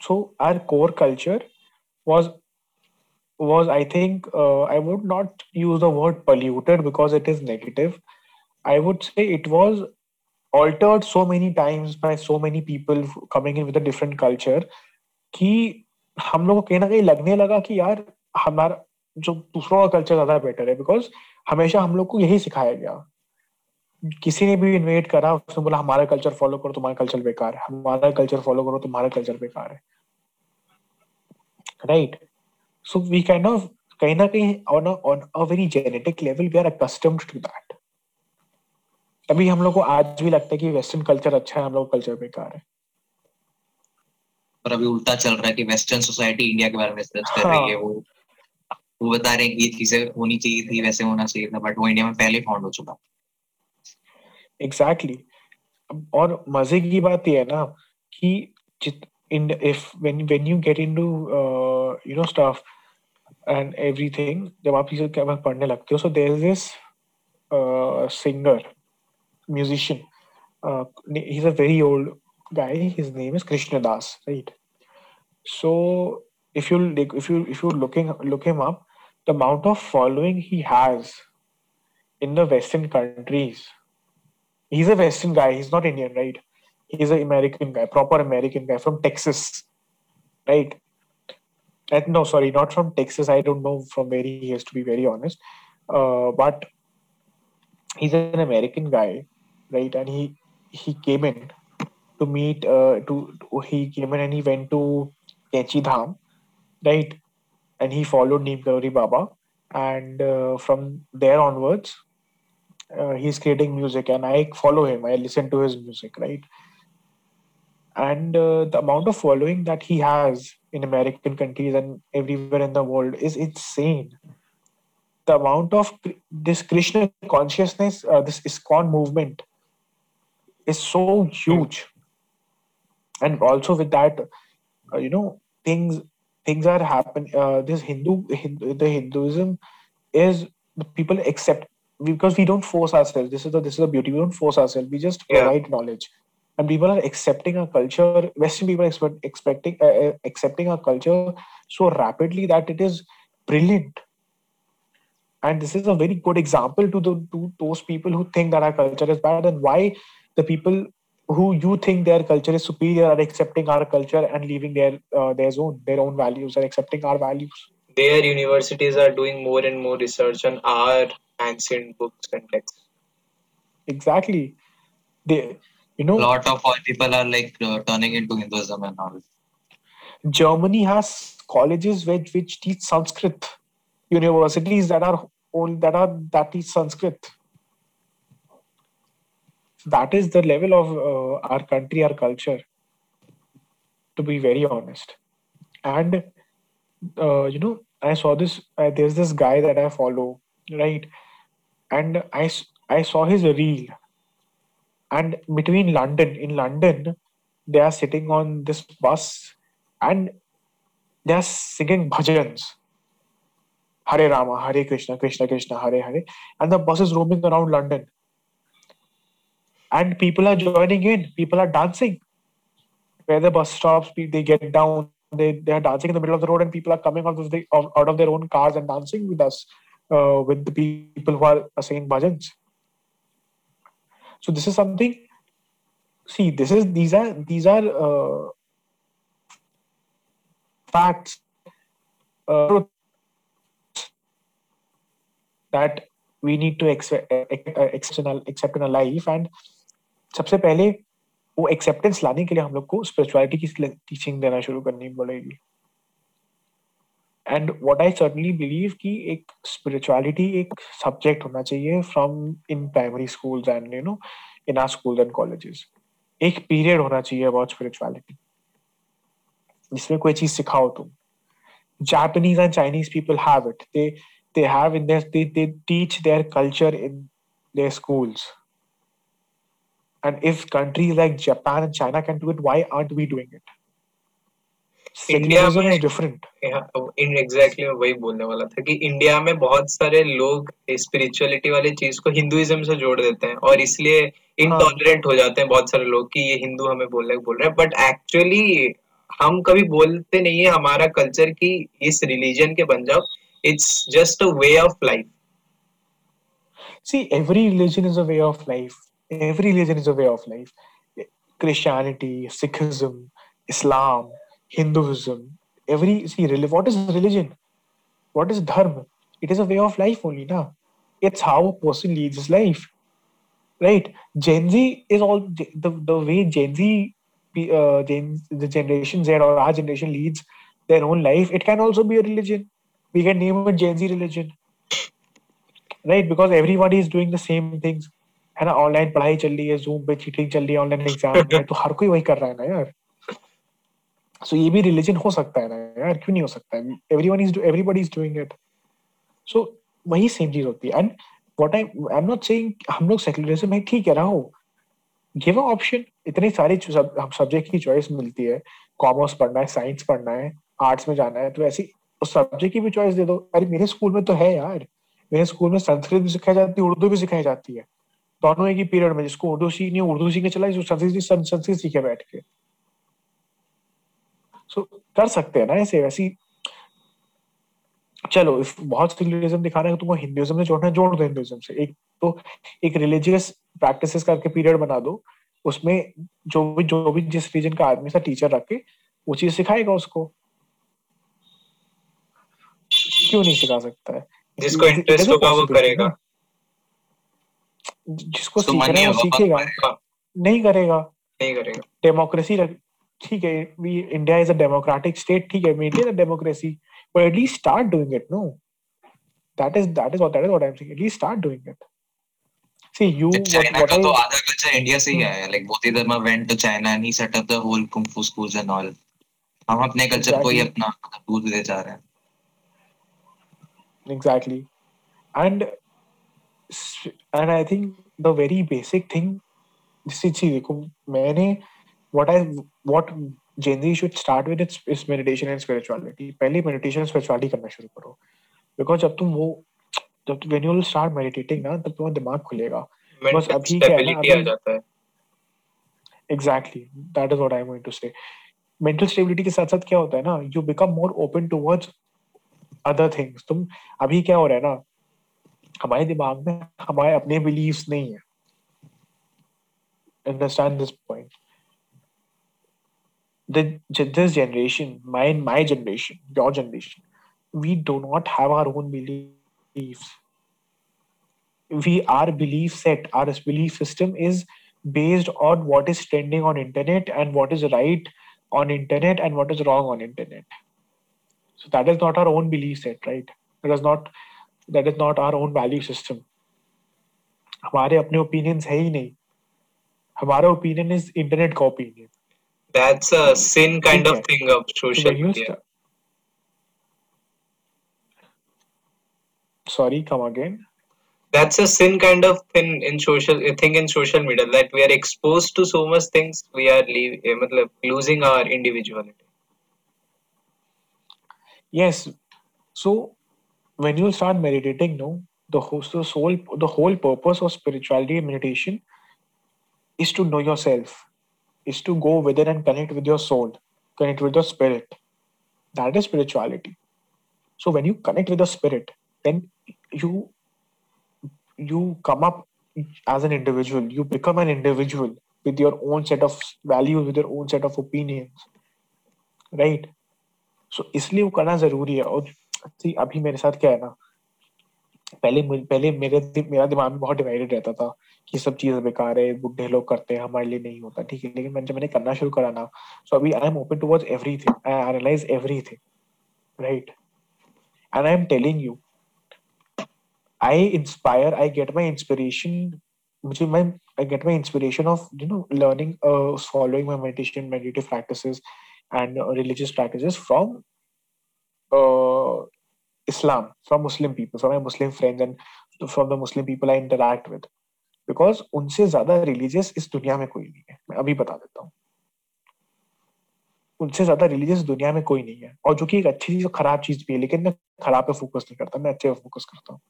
so our core culture was was i think uh, i would not use the word polluted because it is negative i would say it was altered so many times by so many people coming in with a different culture कि हम लोग को कहीं ना कहीं लगने लगा कि यार, हमारा जो दूसरों का कल्चर ज़्यादा बेटर है बिकॉज़ हमेशा हम लोग को यही सिखाया गया। किसी ने भी इन्वेट करा, उसने बोला, हमारा कल्चर फॉलो करो, तुम्हारा कल्चर बेकार है। हमारा कल्चर फॉलो करो, तुम्हारा कल्चर बेकार है। Right so we kind of कहीं ना कहीं on on a very genetic level we are accustomed to that तभी हम लोग को आज भी लगता है कि वेस्टर्न कल्चर अच्छा है हम लोग कल्चर बेकार है पर अभी उल्टा चल रहा है कि वेस्टर्न सोसाइटी इंडिया के बारे में रिसर्च कर रही है हाँ। वो वो बता रहे हैं कि ये चीज़ें होनी चाहिए थी वैसे होना चाहिए था बट वो इंडिया में पहले फाउंड हो चुका एग्जैक्टली exactly. और मज़े की बात ये है ना कि in if when when you get into uh, you know stuff and everything जब आप इसे क्या पढ़ने लगते हो there is this uh, singer musician. Uh, he's a very old guy. His name is Krishna Das, right? So if you if you if you looking look him up, the amount of following he has in the Western countries, he's a Western guy. He's not Indian, right? He's an American guy, proper American guy from Texas, right? And no, sorry, not from Texas. I don't know from where he is, to be very honest. Uh, but he's an American guy right? And he he came in to meet uh, to, to he came in and he went to Kechi Dham, right? And he followed Neem Karori Baba, and uh, from there onwards, uh, he's creating music, and I follow him. I listen to his music, right? And uh, the amount of following that he has in American countries and everywhere in the world is insane. The amount of this Krishna consciousness, uh, this ISKCON movement, is so huge. and also with that uh, you know things things are happen uh, this hindu, hindu the hinduism is people accept because we don't force ourselves. This is the this is the beauty. We don't force ourselves. We just yeah. provide knowledge. And people are accepting our culture. Western people are expect, expecting uh, uh, accepting our culture so rapidly that it is brilliant. And this is a very good example to the to those people who think that our culture is bad. And why the people who you think their culture is superior are accepting our culture and leaving their uh, their own their own values and accepting our values. Their universities are doing more and more research on our ancient books and texts. Exactly. They you know a lot of people are like uh, turning into hinduism and all. Germany has colleges which, which teach sanskrit. Universities that are all that are that teach sanskrit that is the level of uh, our country, our culture, to be very honest. And, uh, you know, I saw this, uh, there's this guy that I follow, right? And I, I saw his reel. And between London, in London, they are sitting on this bus and they are singing bhajans. Hare Rama, Hare Krishna, Krishna Krishna, Hare Hare. And the bus is roaming around London and people are joining in. People are dancing. Where the bus stops they get down they, they are dancing in the middle of the road and people are coming out of, the, out of their own cars and dancing with us uh, with the people who are saying bhajans so this is something see this is these are these are uh, facts uh, that we need to accept, accept, in, accept in a life and सबसे पहले वो acceptance लाने के लिए हम लोग को spirituality की टीचिंग देना शुरू करनी पड़ेगी and what I certainly believe कि एक स्पिरिचुअलिटी एक सब्जेक्ट होना चाहिए from in primary schools and you know in our schools and colleges एक पीरियड होना चाहिए अबाउट स्पिरिचुअलिटी जिसमें कोई चीज़ सिखाओ तुम Japanese and Chinese people. They they have in their they, they teach their culture in their schools. And if countries like Japan and China can do it, why aren't we doing it? में is different. In exactly मैं वही बोलने वाला था कि India में बहुत सारे लोग स्पिरिचुअलिटी वाली चीज़ को हिंदुइज्म से जोड़ देते हैं और इसलिए इनटॉलरेंट हाँ. हो जाते हैं बहुत सारे लोग कि ये हिंदू हमें बोलने बोल रहे हैं बट एक्चुअली हम कभी बोलते नहीं है हमारा कल्चर की इस रिलीजन के बन जाओ it's just a way of life See, every religion is a way of life. Every religion is a way of life. Christianity sikhism islam hinduism every see what is religion? What is dharma? It is a way of life only na? It's how a person leads his life right? Gen z is all the, the way gen z uh, gen, the generation z or our generation leads their own life it can also be a religion. We can name it gen z religion right? Because everybody is doing the same things है ना online पढ़ाई चल रही है zoom पे cheating चल रही है ऑनलाइन एग्ज़ाम है तो हर कोई वही कर रहा है ना यार। सो so, ये भी रिलीजन हो सकता है ना यार क्यों नहीं हो सकता है? Everyone is everybody is doing it so वही सेम चीज़ होती है। And what I I am not saying हम लोग सेकुलरिज्म में ठीक है रहो गिव अ ऑप्शन इतने सारे हम सब्जेक्ट की चॉइस मिलती है। कॉमर्स पढ़ना है साइंस पढ़ना है आर्ट्स में जाना है तो ऐसी उस सब्जेक्ट की भी चॉइस दे दो। अरे मेरे स्कूल में तो है यार। मेरे स्कूल में संस्कृत भी सिखाई जाती है उर्दू भी सिखाई जाती है। दोनों एक ही पीरियड में जिसको उर्दू सीखनी है उर्दू सीखने चला संस्कृत संस्कृत सीखे बैठ के। सो so, कर सकते हैं ना ऐसे वैसी। चलो इफ़ बहुत सिकुलरिज्म दिखाना है तुमको हिंदुइज्म से जोड़ना है जोड़ दो हिंदुइज्म से। एक तो एक रिलीजियस प्रैक्टिसेस करके पीरियड बना दो। उसमें जो भी जो भी जिस रीजन का आदमी सा टीचर रख के वो चीज़ सिखाएगा उसको। क्यों नहीं सिखा सकता है? जिसको इंटरेस्ट होगा वो करेगा। जिसको तो so सीखे वो सीखेगा। नहीं करेगा। नहीं करेगा। डेमोक्रेसी ठीक है we India is a democratic state ठीक है maintain a democracy but at least start doing it no that is that is what that is what I am saying least start doing it see you China का तो आधा culture India से ही आया है like both इधर मैं went to China and he set up the whole kung fu schools and all हम अपने कल्चर को ही अपना दूध दे जा रहे हैं। Exactly and. And I think the very basic thing जिससे चीज़ देखो मैंने what I what Gen Z should start with it's is meditation and spirituality. पहले and spirituality करना शुरू करो. Because जब तुम वो जब तुम will start meditating ना तब तुम्हारा दिमाग खुलेगा. बस अभी क्या है ना अभी आ जाता है. Exactly. That is what I'm going to say. Mental stability के साथ साथ क्या होता है ना you become more open towards other things. तुम अभी क्या हो रहा है ना हमारे दिमाग में हमारे अपने बिलीव्स नहीं है understand this point the this generation my my generation your generation we do not have our own beliefs we our belief set our belief system is based on what is trending on internet and what is right on internet and what is wrong on internet so that is not our own belief set right that is not that is not our own value system हमारे अपने opinions है ही नहीं हमारा opinion is internet का opinion that's a sin kind of thing of social media sorry come again that's a sin kind of thing in social thing in social media that we are exposed to so much things we are leave, eh, losing our individuality yes so when you start meditating no the whole the soul the whole purpose of spirituality and meditation is to know yourself is to go within and connect with your soul connect with your spirit that is spirituality so when you connect with the spirit then you you come up as an individual you become an individual with your own set of values with your own set of opinions right so इसलिए वो करना जरूरी है और अभी मेरे साथ क्या है ना पहले पहले मेरे मेरा दिमाग में बहुत डिवाइडेड रहता था कि सब चीज़ बेकार है बुढ़े लोग करते हैं हमारे लिए नहीं होता ठीक है लेकिन मैंने जब मैंने करना शुरू करा ना सो अभी I am open towards everything I analyse everything right and I am telling you I inspire, I get my inspiration, which is my I get my inspiration of you know learning, uh, following my meditation, meditative practices, and uh, Islam, from Muslim people, from my Muslim friends, and from the Muslim people I interact with. Because उनसे ज़्यादा religious इस दुनिया में कोई नहीं है। मैं अभी बता देता हूँ। उनसे ज़्यादा रिलीजियस दुनिया में कोई नहीं है। और जो कि एक अच्छी चीज़ खराब चीज़ भी है लेकिन मैं खराब पे फोकस नहीं करता मैं अच्छे पे फोकस करता हूँ।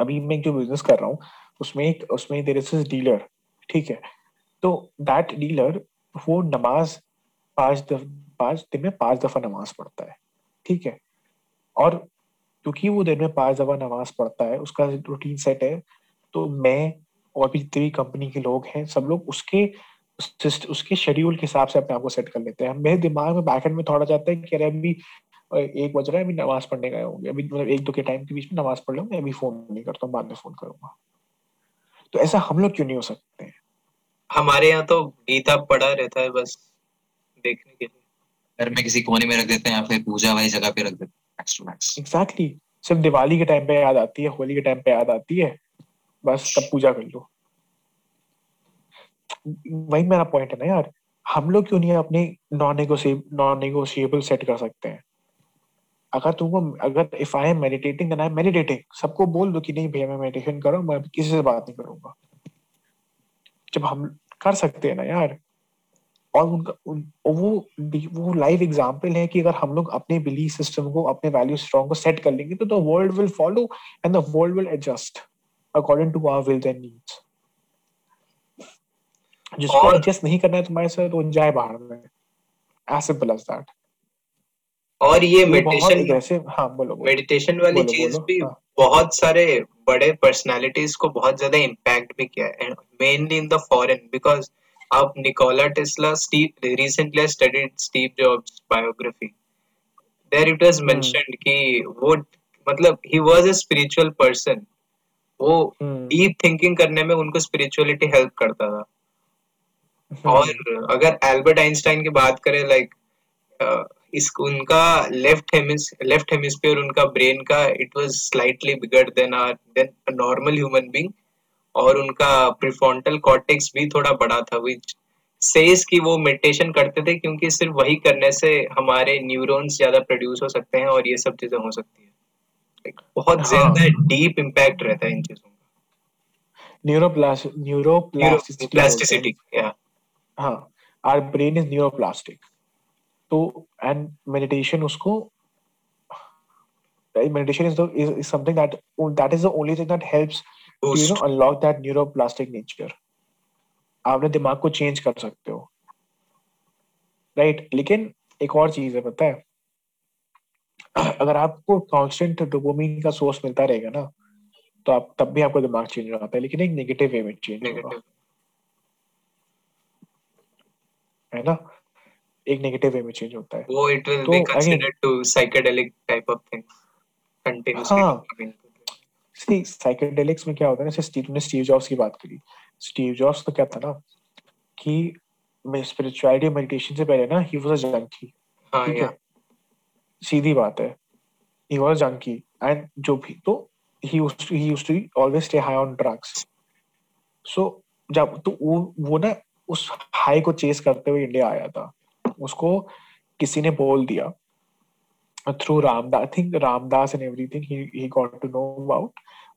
अभी मैं जो बिज़नेस कर रहा हूँ उसमें एक उसमें देर इज़ डीलर ठीक है? तो दैट डीलर वो नमाज़ पाँच पाँच दिन में पाँच दफ़ा नमाज़ पढ़ता है ठीक है? और क्योंकि वो दिन में पाँच दफ़ा नमाज़ पढ़ता है उसका रूटीन सेट है तो मैं और भी जितनी भी कंपनी के लोग हैं सब लोग उसके उसके शेड्यूल के हिसाब से अपने आप को सेट कर लेते हैं। मेरे दिमाग में बैकेंड में थोड़ा जाता है कि अरे अभी एक बज रहा है अभी नमाज़ पढ़ने गए होंगे। अभी मतलब एक दो के टाइम के बीच में नमाज़ पढ़ लूँगा अभी फ़ोन नहीं करता हूँ बाद में फ़ोन करूँगा। तो ऐसा हम लोग क्यों नहीं हो सकते? हैं हमारे यहाँ तो गीता पढ़ा रहता है बस देखने के लिए। घर में किसी कोने में रख देते हैं या फिर पूजा वाली जगह पे रख देते हैं। एग्जैक्टली सिर्फ़ दिवाली के टाइम पे याद आती है, होली के टाइम पे याद आती है, बस तब पूजा कर लो। वही मेरा पॉइंट है ना यार। हम लोग क्यों नहीं अपने नॉन नॉन नेगोशिएबल सेट कर सकते हैं? अगर तुमको, अगर if I am meditating then I am meditating सबको बोल दो कि नहीं भैया, मैं मेडिटेशन कर मैं किसी से बात नहीं करूँगा। जब हम कर सकते हैं ना यार। और उनका उन, वो वो लाइव एग्जांपल है कि अगर हम लोग अपने बिलीफ सिस्टम को अपने वैल्यू स्ट्रॉन्ग को सेट कर लेंगे तो the world will follow and the world will adjust according to our wills and needs जिसको एडजस्ट नहीं करना है तुम्हारे साथ वो जाए बाहर में। एज सिंपल एज दैट और ये मेडिटेशन हाँ बोलो मेडिटेशन वाली चीज़ भी हाँ. बहुत सारे बड़े पर्सनालिटीज को बहुत ज़्यादा इम्पैक्ट भी किया है mainly in the foreign because अब Nikola Tesla Steve recently studied Steve Jobs biography there it was mentioned कि वो मतलब he was a spiritual person वो डीप हम्म। थिंकिंग करने में उनको स्पिरिचुअलिटी हेल्प करता था। हम्म। और अगर एल्बर्ट आइंस्टाइन की बात करें लाइक इस उनका लेफ़्ट हेमिस लेफ़्ट हेमिस्फीयर उनका ब्रेन का it was slightly bigger than our than normal human being और उनका प्रीफ्रंटल कॉर्टेक्स भी थोड़ा बड़ा था। व्हिच सेज कि वो मेडिटेशन करते थे क्योंकि सिर्फ़ वही करने से हमारे न्यूरॉन्स ज़्यादा प्रोड्यूस हो सकते हैं और ये सब चीज़ें हो सकती है। बहुत हाँ। ज़्यादा डीप इम्पैक्ट रहता है इन चीज़ों का। न्यूरोप्लास न्यूरोप्लास्टिसिटी प्लास्टिसिटी हाँ। आर ब्रेन इज़ न्यूरोप्लास्टिक तो एंड मेडिटेशन उसको meditation is the is, is something that that is the only thing that helps to, you know unlock that neuroplastic nature. आपने दिमाग को चेंज कर सकते हो। Right right? लेकिन एक और चीज़ है पता है? अगर आपको कांस्टेंट डोपामिन का सोर्स मिलता रहेगा ना तो आप तब भी आपका दिमाग चेंज हो जाता है लेकिन एक नेगेटिव वे में चेंज होगा। है ना? एक नेगेटिव वे में चेंज होता है। वो it will be considered to psychedelic type of thing continuously see psychedelics में क्या होता है जैसे स्टीव ने स्टीव जॉब्स की बात करी। स्टीव जॉब्स तो क्या था ना कि मैं स्पिरिचुअलिटी मेडिटेशन से पहले ना ही वाज अ जंकी हाँ ठीक है? सीधी बात है। ही वाज जंकी एंड जो भी तो he used to he used to always stay high on drugs. So जब तो वो वो ना उस हाई को चेस करते हुए इंडिया आया था। उसको किसी ने बोल दिया। through Ramdas. I think Ramdas and everything he, he got to know about.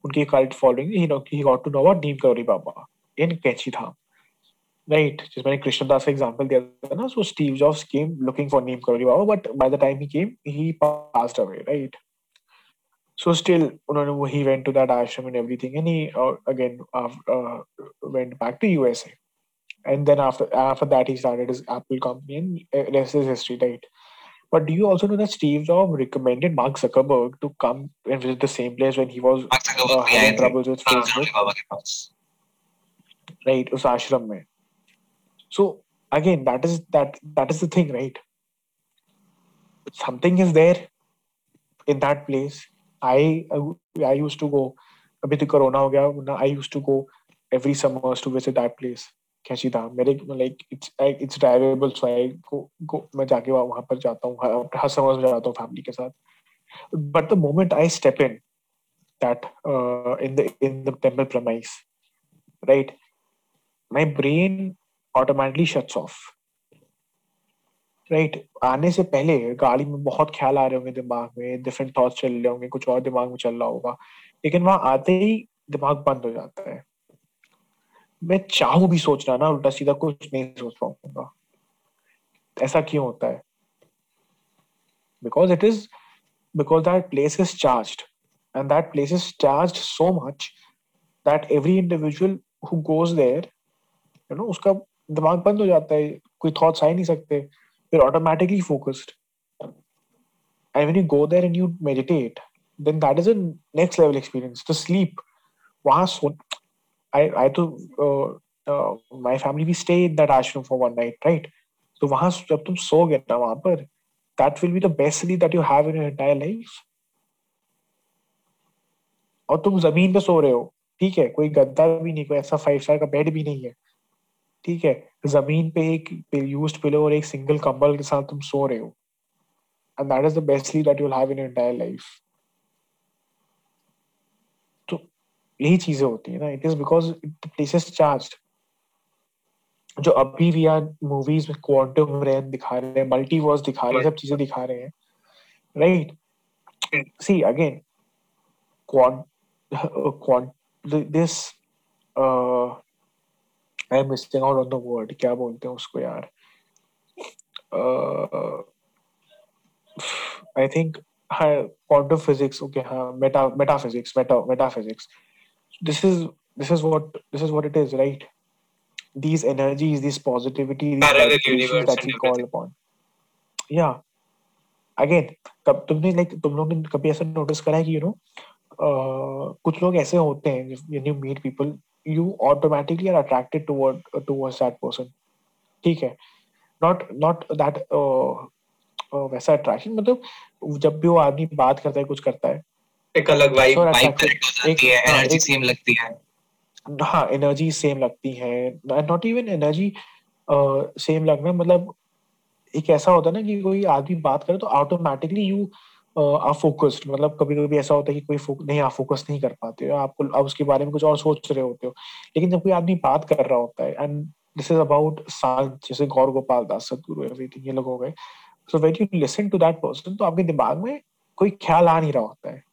Unki cult following, he, know, he got to know about Neem Karori Baba in Kenchi Right, just when Krishnadas example there. other na, so Steve Jobs came looking for Neem Karoli Baba, but by the time he came, he passed away, right? So still, he went to that ashram and everything, and he uh, again uh, went back to USA. And then after after that, he started his Apple company, and uh, rest is history, right? but do you also know that Steve Jobs recommended Mark Zuckerberg to come and visit the same place when he was uh, having troubles with Facebook? Right, us ashram mein. So again, that is that that is the thing, right? Something is there in that place. I I used to go. अभी तो corona हो गया I used to go every summers to visit that place. कैसी था? मेरे like it's it's drivable so I go go मैं जाके वहाँ पर जाता हूँ, हर समर में जाता हूँ फैमिली के साथ। But the moment I step in that in the in the temple premise right my brain automatically shuts off right आने से पहले गाड़ी में बहुत ख्याल आ रहे होंगे दिमाग में डिफरेंट थॉट्स चल रहे होंगे, कुछ और दिमाग में चल रहा होगा, लेकिन वहाँ आते ही दिमाग बंद हो जाता है। मैं चाहूँ भी सोचना ना, उल्टा सीधा कुछ नहीं सोच पाऊँगा ऐसा क्यों होता है? Because it is because that place is charge and that place is charge so much that every individual who goes there you know उसका दिमाग बंद हो जाता है, कोई थॉट्स आ ही नहीं सकते, फिर automatically focused and when you go there and you meditate then that is a next level experience the sleep वहाँ I I to uh, uh, my family we stay in that ashram for one night, right? So वहाँ जब तुम सोगे ना वहाँ पर that will be the best sleep that you have in your entire life. और तुम ज़मीन पे सो रहे हो ठीक है कोई गद्दा भी नहीं कोई ऐसा फाइव स्टार का बेड भी नहीं है ठीक है ज़मीन पे एक यूज्ड पिलो और एक सिंगल कंबल के साथ तुम सो रहे हो and that is the best sleep that you will have in your entire life यही चीज़ें होती है ना it is because place is charge जो अभी भी यार मूवीज़ में क्वांटम रेन दिखा रहे हैं मल्टीवर्स दिखा रहे हैं, सब चीज़ें दिखा रहे हैं right see again quant this I am missing out on the word क्या बोलते हैं उसको यार? I think quantum physics okay हाँ meta metaphysics meta metaphysics this is this is what this is what it is right? These energies this positivity these that we call upon. Yeah. Again कब तुमने like तुम लोग ने कभी ऐसा notice करा है कि यू नो कुछ लोग ऐसे होते हैं when you meet people you automatically are attracted toward towards that person ठीक है? नॉट नॉट दैट वैसा अट्रैक्शन मतलब जब भी वो आदमी बात करता है कुछ करता है एक अलग वाइब वाइब करेक्ट हो जाती है एनर्जी सेम लगती है। हाँ एनर्जी सेम लगती है। नॉट इवन एनर्जी सेम लगना मतलब एक ऐसा होता है ना कि कोई आदमी बात करे तो ऑटोमेटिकली यू आप फोकस्ड मतलब कभी कभी ऐसा होता है कि कोई फोक, नहीं आप फोकस नहीं कर पाते हो। आपको आप उसके बारे में कुछ और सोच रहे होते हो। लेकिन जब कोई आदमी बात कर रहा होता है एंड दिस इज़ अबाउट सांत जैसे गौर गोपाल दास सदगुरु एवरीथिंग ये लोग हो गए। So when you listen to that person तो आपके दिमाग में कोई ख्याल आ नहीं रहा होता है।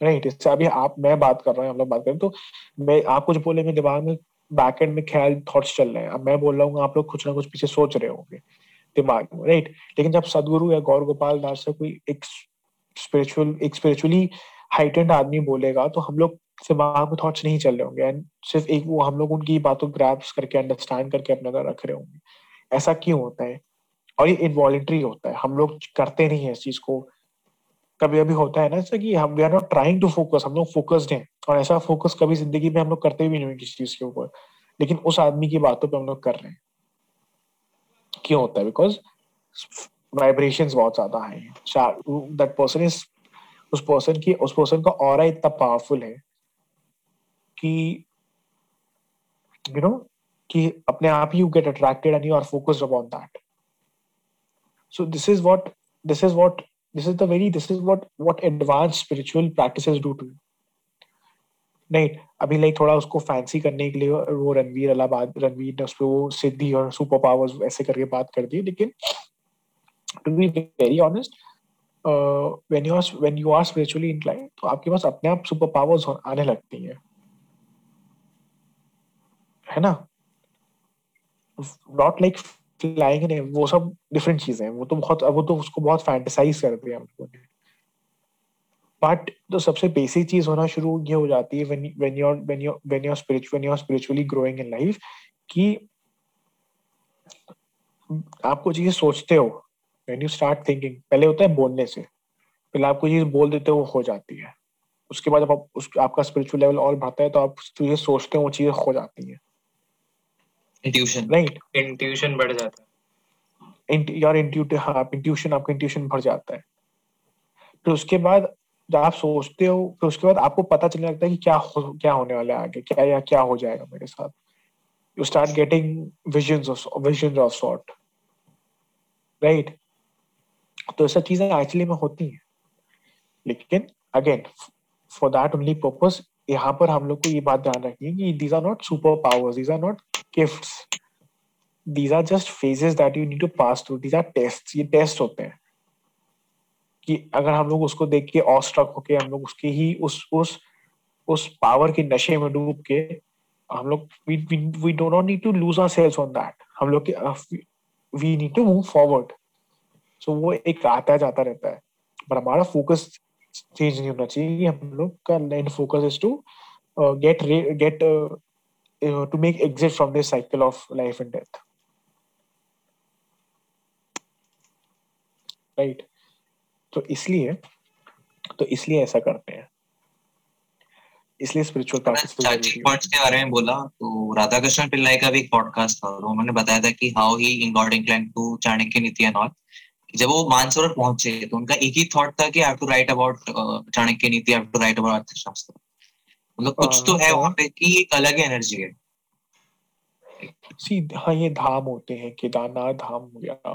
राइट इससे अभी आप, मैं बात कर रहा हूँ हम लोग बात करें। तो मैं, आप कुछ बोले, मेरे दिमाग में बैक एंड में ख्याल थॉट्स चल रहे हैं। अब मैं बोल रहा हूँ आप लोग कुछ ना कुछ पीछे सोच रहे होंगे, दिमाग में राइट लेकिन जब सदगुरु या गौर गोपाल दास से कोई एक स्पिरिचुअल एक स्पिरिचुअली हाइटेंड आदमी बोलेगा तो हम लोग दिमाग में थॉट्स नहीं चल रहे होंगे। एंड सिर्फ़ एक वो हम लोग उनकी बातों ग्रैप्स करके अंडरस्टैंड करके अपने अंदर रख रहे होंगे। ऐसा क्यों होता है? और ये इनवॉलेंट्री होता है। हम लोग करते नहीं है इस चीज़ को। कभी कभी होता है ना जैसे कि हम we are not trying to focus हम लोग फोकस्ड हैं। और ऐसा फोकस कभी ज़िंदगी में हम लोग करते भी नहीं किसी चीज़ के ऊपर। लेकिन उस आदमी की बातों पे हम लोग कर रहे हैं। क्यों होता है? बिकॉज़ वाइब्रेशन बहुत ज़्यादा है। दैट पर्सन इज़ उस पर्सन की, उस पर्सन का और इतना पावरफुल है कि यू नो कि अपने आप ही you get attracted and you are focused upon that so this is what this is what this is the very, this is what what advanced spiritual practices do to you. नहीं, अभी like थोड़ा उसको fancy करने के लिए वो रणवीर अलाहाबाद, रणवीर ने उसपे वो सिद्धि और सुपर पावर्स ऐसे करके बात कर दी, लेकिन to be very honest when you are when you are spiritually inclined तो आपके पास अपने आप सुपर पावर्स आने लगती हैं। है ना? नॉट लाइक फ्लाइंग नहीं, वो सब डिफरेंट चीज़ें हैं। वो तो बहुत, वो तो उसको बहुत फैंटेसाइज कर दिया हम लोगों बट तो सबसे बेसिक चीज़ होना शुरू ये हो जाती है when when you when you when you spiritual you spiritually growing in life कि आप कोई चीज़ें सोचते हो व्हेन यू स्टार्ट थिंकिंग पहले होता है बोलने से, पहले आप कोई चीज़ बोल देते हो, वो हो जाती है। उसके बाद आप उस आपका स्पिरिचुअल लेवल और बढ़ता है तो आप चीज़ें सोचते हो, वो चीज़ें हो जाती हैं। इंट्यूशन राइट इंट्यूशन बढ़ जाता है। यार इंट्यूटिव हाँ इंट्यूशन आपका इंट्यूशन बढ़ जाता है। फिर उसके बाद जब आप सोचते हो फिर उसके बाद आपको पता चलने लगता है कि क्या हो, क्या होने वाला है आगे क्या या क्या हो जाएगा मेरे साथ। You start getting visions of visions of sort right तो ऐसा चीज़ें एक्चुअली में होती हैं। लेकिन again for that only purpose यहाँ पर हम लोग को ये बात ध्यान रखनी है कि these are not super powers these are not gifts these are just phases that you need to pass through, these are tests, ये टेस्ट होते हैं। कि अगर हम लोग उसको देख के ऑस्ट्रक होके हम लोग उसके ही उस उस उस पावर के नशे में डूब के हम लोग we we do not need to lose our selves on that हम लोग we need to move forward so वो एक आता जाता रहता है। पर हमारा फोकस चेंज नहीं होना चाहिए। हम लोग का main focus is to get get to make exit from this cycle of life and death. Right. तो इसलिए तो इसलिए ऐसा करते हैं। इसलिए स्पिरिचुअल प्रैक्टिस पॉइंट्स के बारे में बोला तो राधा कृष्ण पिल्लाई का भी एक पॉडकास्ट था तो उन्होंने बताया था कि how he in God incline to Chanakya Niti and all जब वो मानसरोवर पहुँचे तो उनका एक ही थॉट था कि I have to write about Chanakya Niti I have to write about Arthashastra. मतलब कुछ तो है हाँ, वहाँ हाँ। पे कि एक अलग एनर्जी है। सी हाँ ये धाम होते हैं केदारनाथ धाम हो गया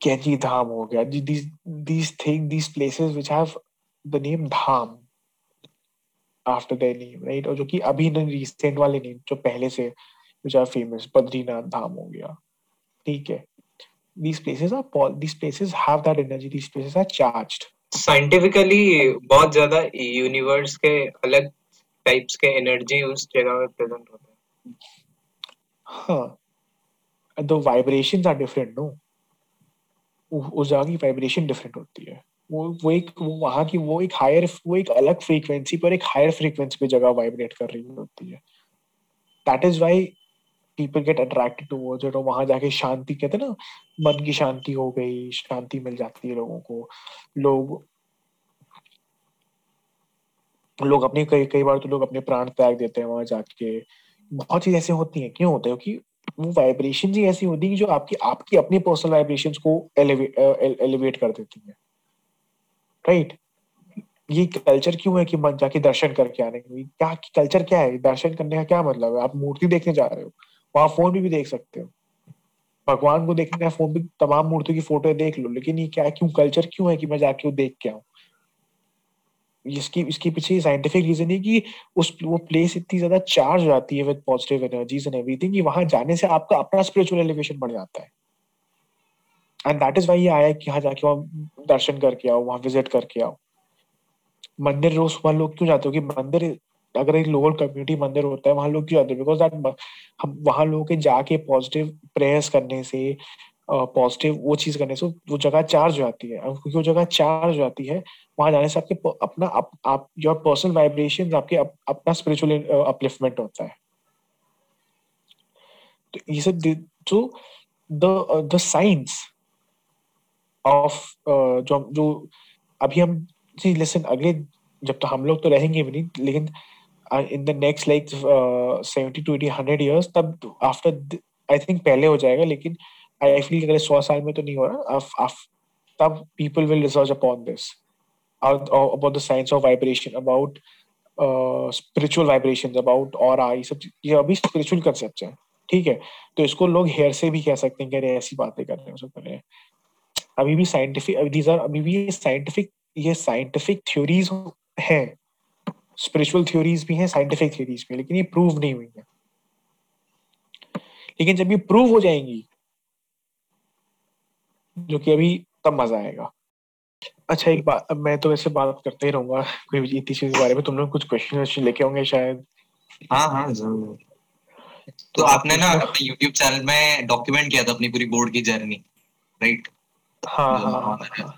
कैजी धाम हो गया this thing this places which have the name Dham after their name right और जो कि अभी ना रीसेंट वाले नेम जो पहले से which are famous Badrinath Dham हो गया ठीक है? This places are this places have that energy this places are charged scientifically बहुत ज़्यादा यूनिवर्स के अलग टाइप्स के एनर्जी उस जगह में प्रेजेंट होते हैं। हाँ। The vibrations are different no उस जगह की वाइब्रेशन डिफरेंट होती है। वो वो एक, वो वहाँ की, वो एक हायर वो एक अलग फ्रीक्वेंसी पर एक हायर फ्रीक्वेंसी पे जगह वाइब्रेट कर रही होती है। That is why people get attracted towards it और वहाँ जाके शांति, कहते ना, मन की शांति हो गई, शांति मिल जाती है लोगों को। लोग लोग अपने कई कई बार तो लोग अपने प्राण त्याग देते हैं वहाँ जाके। बहुत चीज़ ऐसी होती है क्यों होता है? क्योंकि वो वाइब्रेशन ही ऐसी होती है जो आपकी आपकी अपनी पर्सनल वाइब्रेशंस को एलिवेट एलिवेट कर देती है। राइट ये कल्चर क्यों है कि मन जाके दर्शन करके आने की क्या कल्चर क्या है? दर्शन करने का क्या मतलब है? आप मूर्ति देखने जा रहे हो वहाँ फ़ोन भी, भी देख सकते हो। भगवान को देखने का फ़ोन भी तमाम मूर्तियों की फ़ोटो देख लो लेकिन ये क्या क्यों कल्चर क्यों है कि मैं जाके वो देख के आऊँ? इसकी इसके पीछे साइंटिफिक रीजन है कि उस, वो प्लेस इतनी ज़्यादा चार्ज आती है with positive energies and everything कि वहाँ जाने से आपका अपना स्पिरिचुअल एलिवेशन बढ़ जाता है। एंड दैट इज़ वाई ये आया कि यहाँ जाके वहाँ दर्शन करके आओ, वहाँ विज़िट करके आओ। मंदिर रोज सुबह लोग क्यों जाते हो कि मंदिर, अगर एक लोअर कम्युनिटी मंदिर होता है, वहाँ लोग क्यों आते हैं? बिकॉज़ दैट हम, वहाँ लोगों के जाके पॉजिटिव प्रेयर्स करने से पॉजिटिव वो चीज़ करने से वो जगह चार्ज हो जाती है क्योंकि वो जगह चार्ज हो जाती है वहाँ जाने से आपके अपना आप, योर पर्सनल वाइब्रेशन आपके अप, अपना स्पिरिचुअल अपलिफ्टमेंट होता है। तो ये सब तो द द साइंस ऑफ़ जो जो अभी हम सी लिसन अगले जब तो हम लोग तो रहेंगे भी नहीं लेकिन in the next like seventy to eighty hundred years तब आफ्टर आई थिंक पहले हो जाएगा लेकिन आई फील अगर सौ साल में तो नहीं हो रहा। तब people will research upon this the science of vibration about uh, spiritual vibrations about और ये सब ये अभी spiritual concepts हैं। ठीक है? तो इसको लोग हेयर से भी कह सकते हैं कि अरे ऐसी बातें कर रहे हैं सब रहे अभी भी साइंटिफिक दीज आर अभी भी साइंटिफिक ये साइंटिफिक थ्योरीज हैं। स्पिरिचुअल थ्योरीज भी हैं साइंटिफिक थ्योरीज भी लेकिन ये प्रूव नहीं हुई है। लेकिन जब ये प्रूव हो जाएँगी जो कि अभी तब मज़ा आएगा। अच्छा एक बात मैं तो वैसे बात करते ही रहूँगा कोई इतनी चीज़ के बारे में। तुम लोग कुछ क्वेश्चन वोश्चन लेके होंगे शायद? हाँ हाँ ज़रूर। तो आपने ना अपने YouTube चैनल में डॉक्यूमेंट किया था अपनी पूरी बोर्ड की जर्नी राइट हाँ हाँ हाँ, हाँ।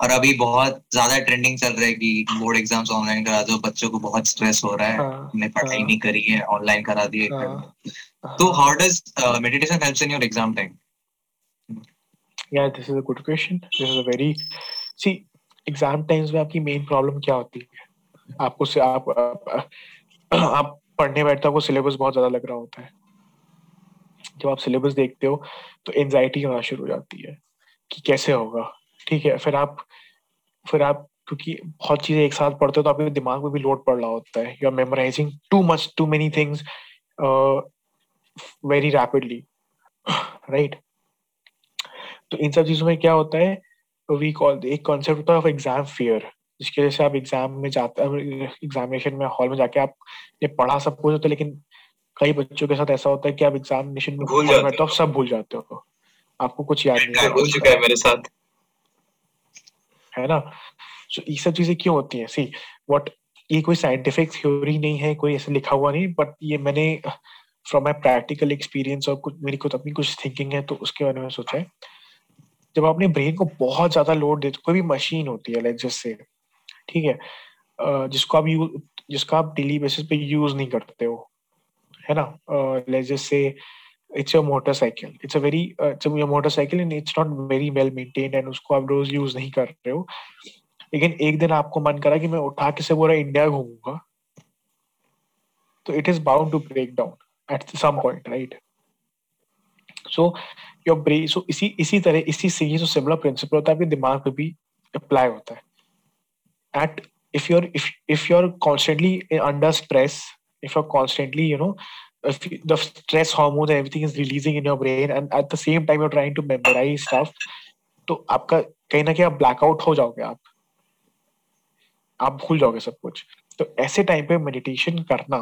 और अभी बहुत ज़्यादा ट्रेंडिंग चल रहा है कि बोर्ड एग्ज़ाम्स ऑनलाइन करा दो बच्चों को बहुत स्ट्रेस हो रहा है। हाँ, पढ़ाई हाँ, नहीं करी है ऑनलाइन करा दिए। हाँ, तो how does meditation helps in your exam time yeah this is a good question. This is a very see exam times में आपकी मेन प्रॉब्लम क्या होती है? आपको से आप आप, आप पढ़ने बैठते हो आपको सिलेबस बहुत ज़्यादा लग रहा होता है। जब आप सिलेबस देखते हो तो एनजाइटी होना शुरू हो जाती है कि कैसे होगा? ठीक है फिर आप फिर आप क्योंकि बहुत चीज़ें एक साथ पढ़ते हो तो आपके दिमाग में भी लोड पड़ रहा होता है। You are memorising too much too many things very rapidly right तो इन सब चीज़ों में क्या होता है वी कॉल एक कॉन्सेप्ट होता है ऑफ़ एग्ज़ाम फियर जिसकी वजह से आप एग्ज़ाम में जाते एग्जामिनेशन में हॉल में जाके आप ये पढ़ा सब कुछ होता है लेकिन कई बच्चों के साथ ऐसा होता है कि आप एग्जामिनेशन में भूल जाते हो आप सब भूल जाते हो। आपको कुछ याद नहीं हो चुका है मेरे साथ। है ना? तो ये सब चीज़ें क्यों होती हैं? सी व्हाट ये कोई साइंटिफिक थ्योरी नहीं है कोई ऐसे लिखा हुआ नहीं बट ये मैंने फ्रॉम माई प्रैक्टिकल एक्सपीरियंस और कुछ मेरी खुद अपनी कुछ थिंकिंग है तो उसके बारे में सोचा है। जब अपने ब्रेन को बहुत ज़्यादा लोड देते कोई भी मशीन होती है लाइक जैसे, ठीक है जिसको आप यूज़ जिसका आप डेली बेसिस पे यूज़ नहीं करते हो, है ना? लाइक जैसे it's your motorcycle it's a very it's your motorcycle and it's not very well maintained and उसको आप रोज यूज़ नहीं कर रहे हो, लेकिन एक दिन आपको मन करा कि मैं उठा के से पूरा इंडिया घूमूँगा तो it is bound to break down at some point right so your brain so इसी इसी तरह, इसी से जो सिमिलर प्रिंसिपल होता है, आपके दिमाग पे भी अप्लाई होता है। At if you're if if you are constantly under stress if you are constantly you know the stress hormone everything is releasing in your brain and at the same time you're trying to memorise stuff तो आपका कहीं ना कहीं आप blackout हो जाओगे आप। आप भूल जाओगे सब कुछ। तो ऐसे टाइम पे मेडिटेशन करना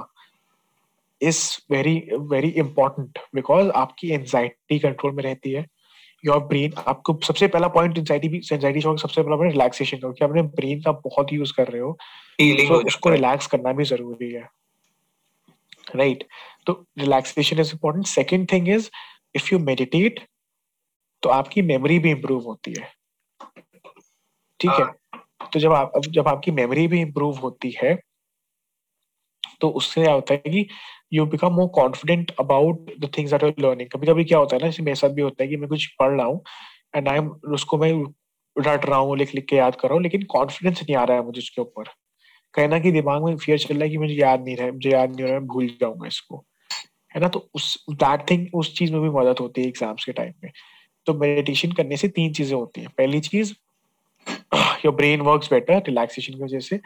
is very very important because आपकी एंजाइटी कंट्रोल में रहती है। योर ब्रेन आपको सबसे पहला पॉइंट एंजाइटी भी एंजाइटी शो सबसे पहला पॉइंट रिलैक्सेशन का क्योंकि अपने ब्रेन का बहुत यूज़ कर रहे हो। तो उसको रिलैक्स करना भी ज़रूरी है। Right right? तो relaxation is important second thing is if you meditate तो आपकी मेमोरी भी इंप्रूव होती है। ठीक है? हाँ। तो जब आप जब आपकी मेमोरी भी इंप्रूव होती है तो उससे क्या होता है कि you become more confident about the things you learning कभी कभी क्या होता है ना मेरे साथ भी होता है कि मैं कुछ पढ़ रहा हूँ एंड आई एम उसको मैं रट रहा हूँ लिख लिख के याद कर रहा हूँ, लेकिन कॉन्फिडेंस नहीं आ रहा है मुझे उसके ऊपर। कहीं ना कहीं दिमाग में फियर चल रहा है कि मुझे याद नहीं रहा, मुझे याद नहीं हो रहा है भूल जाऊँगा इसको। है ना? तो उस दैट थिंग उस चीज़ में भी मदद होती है एग्ज़ाम्स के टाइम में। तो मेडिटेशन करने से तीन चीज़ें होती हैं। पहली चीज़ your brain works better relaxation की वजह से।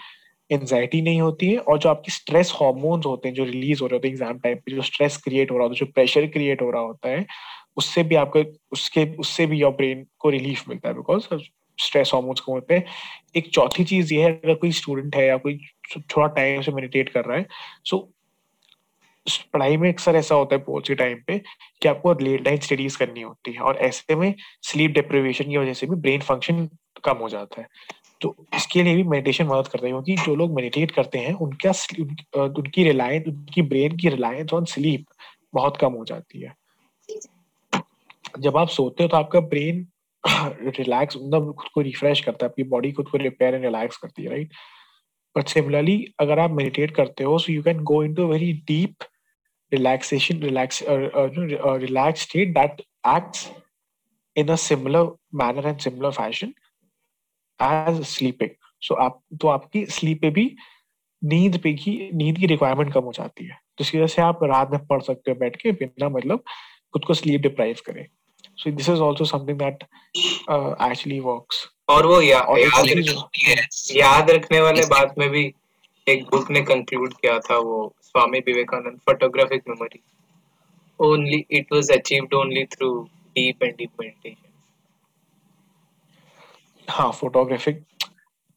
एंजाइटी नहीं होती है और जो आपकी स्ट्रेस हार्मोन्स होते हैं, जो रिलीज़ हो रहे होते हैं एग्ज़ाम टाइम पे, जो स्ट्रेस क्रिएट हो रहा होता है, जो प्रेशर क्रिएट हो रहा होता है, उससे भी आपको उसके, उससे भी योर ब्रेन को रिलीफ मिलता है बिकॉज़ स्ट्रेस हार्मोन्स कम होते हैं। एक चौथी चीज़ ये है, अगर कोई स्टूडेंट है या कोई थोड़ा टाइम से मेडिटेट कर रहा है सो पढ़ाई में अक्सर ऐसा होता है बोर्ड के टाइम पे कि आपको लेट नाइट स्टडीज़ करनी होती है और ऐसे में स्लीप डिप्रिवेशन की वजह से भी ब्रेन फ़ंक्शन कम हो जाता है। तो इसके लिए भी मेडिटेशन मदद करता है क्योंकि जो लोग मेडिटेट करते हैं उनका उनकी रिलायंस उनकी ब्रेन की रिलायंस ऑन स्लीप बहुत कम हो जाती है। जब आप सोते हो तो आपका ब्रेन रिलैक्स मतलब खुद को रिफ्रेश करता है आपकी बॉडी खुद को रिपेयर एंड रिलैक्स करती है राइट बट सिमिलरली अगर आप मेडिटेट करते हो so you can go into very deep uh, uh, relaxed state that acts in a similar manner and similar fashion. As sleeping. So आप तो आपकी स्लीप पे भी नींद पे की नींद की रिक्वायरमेंट कम हो जाती है। तो इसी वजह से आप रात में पढ़ सकते हो बैठ के बिना मतलब खुद को स्लीप डिप्राइव करें। So this is also something that actually works और वो या, और याद, याद रखने वाले बात में भी एक बुक ने कंक्लूड किया था वो Swami Vivekananda photographic memory only it was achieved only through deep and deep meditation हाँ फोटोग्राफिक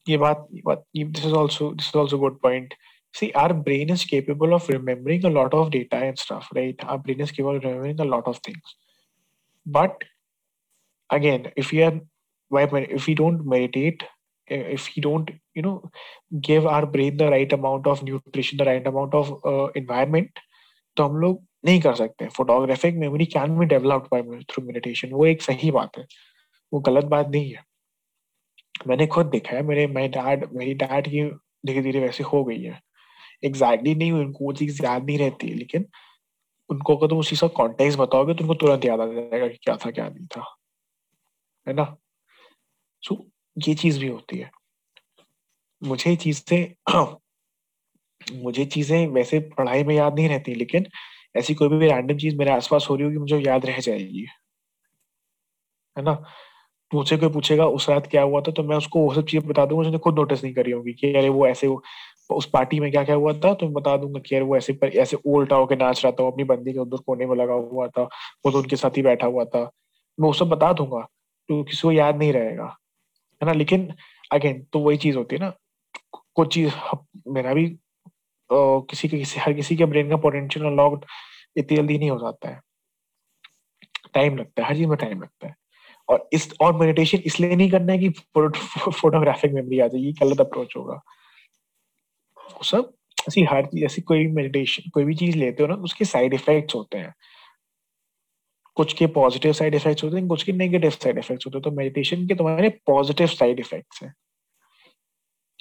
ये बात ये बात this is also this is also good point see our brain is capable of remembering a lot of data and stuff right our brain is capable of remembering a lot of things but again if we are if we don't meditate if we don't you know give our brain the right amount of nutrition the right amount of uh, environment तो हम लोग नहीं कर सकते photographic memory can be developed by through meditation वो एक सही बात है वो गलत बात नहीं है मैंने खुद देखा है मेरे मेरे डैड मेरी डैड की धीरे धीरे वैसे हो गई है। एग्जैक्टली नहीं उनको वो चीज़ याद नहीं रहती है लेकिन उनको अगर तुम उसी का कॉन्टेक्स्ट बताओगे तो उनको तुरंत याद आ जाएगा कि क्या था क्या नहीं था। है ना? सो so, ये चीज़ भी होती है। मुझे चीज़ें मुझे चीज़ें वैसे पढ़ाई में याद नहीं रहती लेकिन ऐसी कोई भी रैंडम चीज़ मेरे आसपास हो रही होगी मुझे याद रह जाएगी। है ना? मुझसे कोई पूछेगा उस रात क्या हुआ था तो मैं उसको वो सब चीज़ें बता दूँगा उसने खुद नोटिस नहीं करी होगी कि अरे वो ऐसे वो, उस पार्टी में क्या क्या हुआ था तो मैं बता दूँगा कि यार वो ऐसे पर ऐसे उल्टा होकर नाच रहा था वो अपनी बंदी के उधर कोने में लगा हुआ था वो तो उनके साथ ही बैठा हुआ था। मैं वो सब बता दूँगा तो किसी को याद नहीं रहेगा है ना? लेकिन अगेन तो वही चीज़ होती है ना कुछ चीज़ मेरा भी किसी के किसी हर किसी के ब्रेन का पोटेंशियल अनलॉक इतनी जल्दी नहीं हो जाता है। टाइम लगता है हर चीज़ में टाइम लगता है। और इस, और मेडिटेशन इसलिए नहीं करना है कि फोटोग्राफिक मेमोरी आ जाए, ये गलत अप्रोच होगा। सब, ऐसी हर चीज़, ऐसी कोई मेडिटेशन कोई भी चीज़ लेते हो ना, उसके साइड इफेक्ट्स होते हैं। कुछ के पॉजिटिव साइड इफेक्ट्स होते हैं, कुछ के नेगेटिव साइड इफेक्ट्स होते हैं। तो मेडिटेशन के तुम्हारे पॉजिटिव साइड इफेक्ट्स हैं।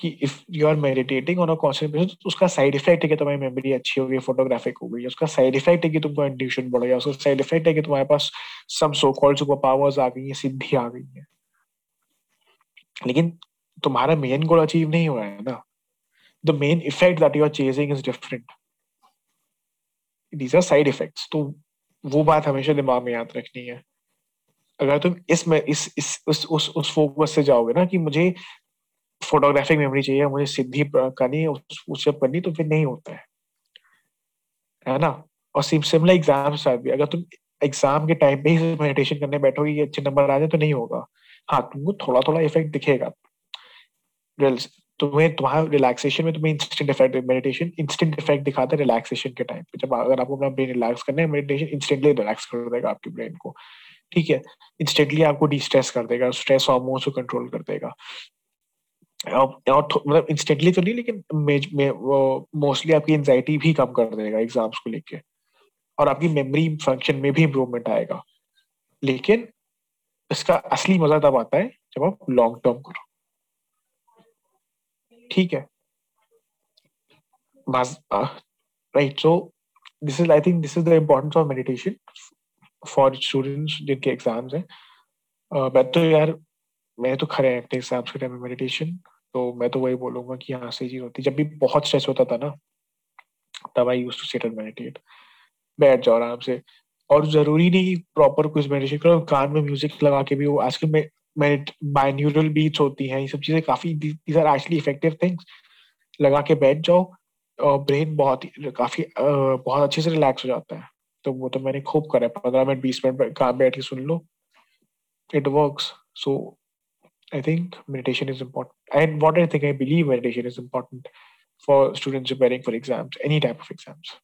कि if you are meditating on a concentration तो उसका साइड इफ़ेक्ट है कि तुम्हारी मेमोरी अच्छी हो गई फोटोग्राफिक हो गई। उसका साइड इफ़ेक्ट है कि तुमको इंट्यूशन बढ़ गया। उसका साइड इफ़ेक्ट है कि तुम्हारे पास some so called super powers आ गई है, सिद्धि आ गई है। लेकिन तुम्हारा मेन गोल अचीव नहीं हुआ है ना। The main effect that you are chasing is different these are side effects तो वो बात हमेशा दिमाग में याद रखनी है। अगर तुम इसमें इस इस, उस उस उस फोकस से जाओगे ना कि मुझे फोटोग्राफिक मेमोरी चाहिए, मुझे सिद्धि करनी उस उससे करनी तो फिर नहीं होता है। है ना? और सिमिलर एग्ज़ाम के भी अगर तुम एग्ज़ाम के टाइम पे ही मेडिटेशन करने बैठोगे अच्छे नंबर आ जाए तो नहीं होगा। हाँ तुमको थोड़ा थोड़ा इफ़ेक्ट दिखेगा तुम्हें, तुम्हारा रिलैक्सेशन में तुम्हें instant effect meditation instant effect दिखाता है रिलैक्सेशन के टाइम पे। जब अगर आपको अपना ब्रेन रिलैक्स करना है मेडिटेशन इंस्टेंटली रिलैक्स कर देगा आपके ब्रेन को। ठीक है? इंस्टेंटली आपको डिस्ट्रेस कर देगा स्ट्रेस हार्मोन्स को कंट्रोल कर देगा। मतलब इंस्टेंटली तो नहीं, लेकिन मोस्टली आपकी एंजाइटी भी कम कर देगा एग्ज़ाम्स को लेके। और आपकी मेमोरी फ़ंक्शन में भी इम्प्रूवमेंट आएगा। लेकिन इसका असली मज़ा तब आता है जब आप लॉन्ग टर्म करो। ठीक है? Right so this is I think this is the importance of meditation for students जिनके एग्ज़ाम्स हैं। मैं तो यार, मैं तो खड़े अपने के टाइम मेडिटेशन तो मैं तो वही बोलूँगा कि यहाँ से चीज़ होती जब भी बहुत स्ट्रेस होता था ना, तब I used to sit and meditate बैठ जाओ आराम से। और ज़रूरी नहीं प्रॉपर कुछ मेडिटेशन करो, कान में म्यूज़िक लगा के भी वो आजकल में बाइन्यूरल बीट्स होती हैं, ये सब चीज़ें काफ़ी these are actually effective things लगा के बैठ जाओ और ब्रेन बहुत काफ़ी बहुत अच्छे से रिलैक्स हो जाता है। तो वो तो मैंने खूब करा है। पंद्रह मिनट बीस मिनट कहाँ बैठ के सुन लो। It works so I think meditation is important and what I think I believe meditation is important for students preparing for exams any type of exams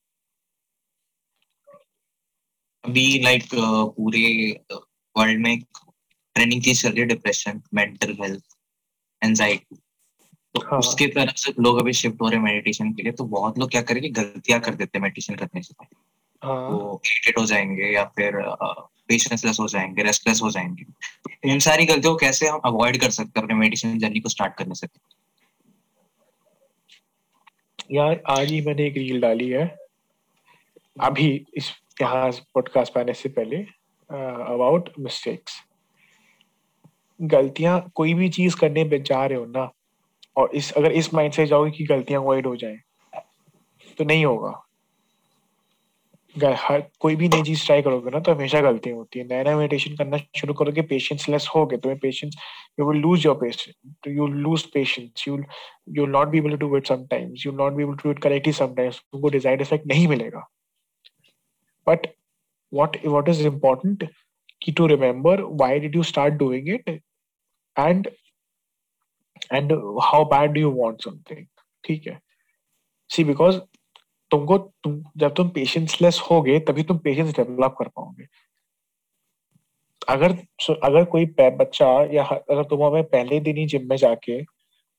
अभी लाइक पूरे वर्ल्ड में ट्रेनिंग चीज़ चल रही है डिप्रेशन मेंटल हेल्थ एंजाइटी तो हाँ. उसके तरफ़ से लोग अभी शिफ्ट हो रहे हैं मेडिटेशन के लिए तो बहुत लोग क्या करेंगे गलतियाँ कर देते हैं मेडिटेशन करने से हाँ. वो इरिटेट हो जाएँगे या फिर पेशेंसलेस हो जाएँगे रेस्टलेस हो जाएँगे। इन सारी गलतियों को कैसे हम अवॉइड कर सकते हैं अपने मेडिटेशन जर्नी को स्टार्ट करने से? यार आज ही मैंने एक रील डाली है। अभी इस यहाँ पॉडकास्ट पाने से पहले अबाउट मिस्टेक्स गलतियाँ कोई भी चीज़ करने पे जा रहे हो ना और इस अगर इस माइंड से जाओगे कि गलतियाँ अवॉइड हो जाए तो नहीं होगा। हर, कोई भी नई चीज़ ट्राई करोगे ना तो हमेशा गलतियाँ होती है। नया नया मेडिटेशन करना शुरू करोगे पेशेंस लेस हो गए तुम्हें patience you will lose your patience you lose patience you you not be able to do it sometimes you not be able to do it correctly sometimes तुमको डिजायर्ड इफ़ेक्ट नहीं मिलेगा। But what what is important key to remember why did you start doing it and and how bad do you want something, ठीक है? See because तुमको तुम जब तुम पेशेंसलेस होगे तभी तुम पेशेंस डेवलप कर पाओगे। अगर अगर कोई बच्चा या अगर तुम हमें पहले दिन ही जिम में जाके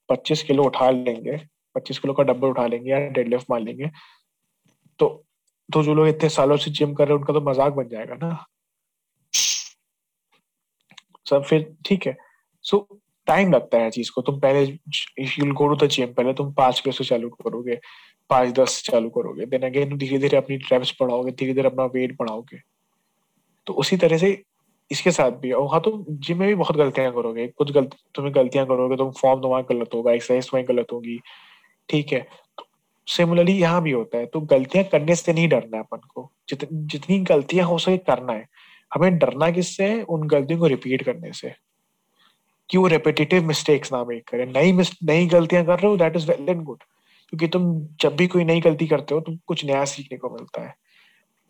25 किलो उठा लेंगे 25 किलो का डब्बल उठा लेंगे या डेडलिफ्ट मार लेंगे तो तो जो लोग इतने सालों से जिम कर रहे हैं उनका तो मज़ाक बन जाएगा ना। सब फिर ठीक है। सो so, टाइम लगता है चीज़ को। तुम पहले you go to the gym पहले तुम पाँच किलो से चालू करोगे। पाँच दस चालू करोगे देन अगेन धीरे धीरे अपनी ट्रेप्स बढ़ाओगे धीरे धीरे अपना वेट बढ़ाओगे। तो उसी तरह से इसके साथ भी और हाँ तुम जिम में भी बहुत गलतियाँ करोगे कुछ गलत तुम्हें गलतियाँ करोगे तुम फॉर्म तुम्हारा गलत होगा एक्सरसाइज तुम्हारी गलत होगी ठीक है? तो सिमिलरली यहाँ भी होता है तो गलतियाँ करने से नहीं डरना है अपन को जित, जितनी गलतियाँ हो सके करना है। हमें डरना किससे है? उन गलतियों को रिपीट करने से। कि वो रेपिटेटिव मिस्टेक्स ना मेक करें। नई नई गलतियाँ कर रहे हो that is well and good क्योंकि तुम जब भी कोई नई गलती करते हो, तुम कुछ नया सीखने को मिलता है।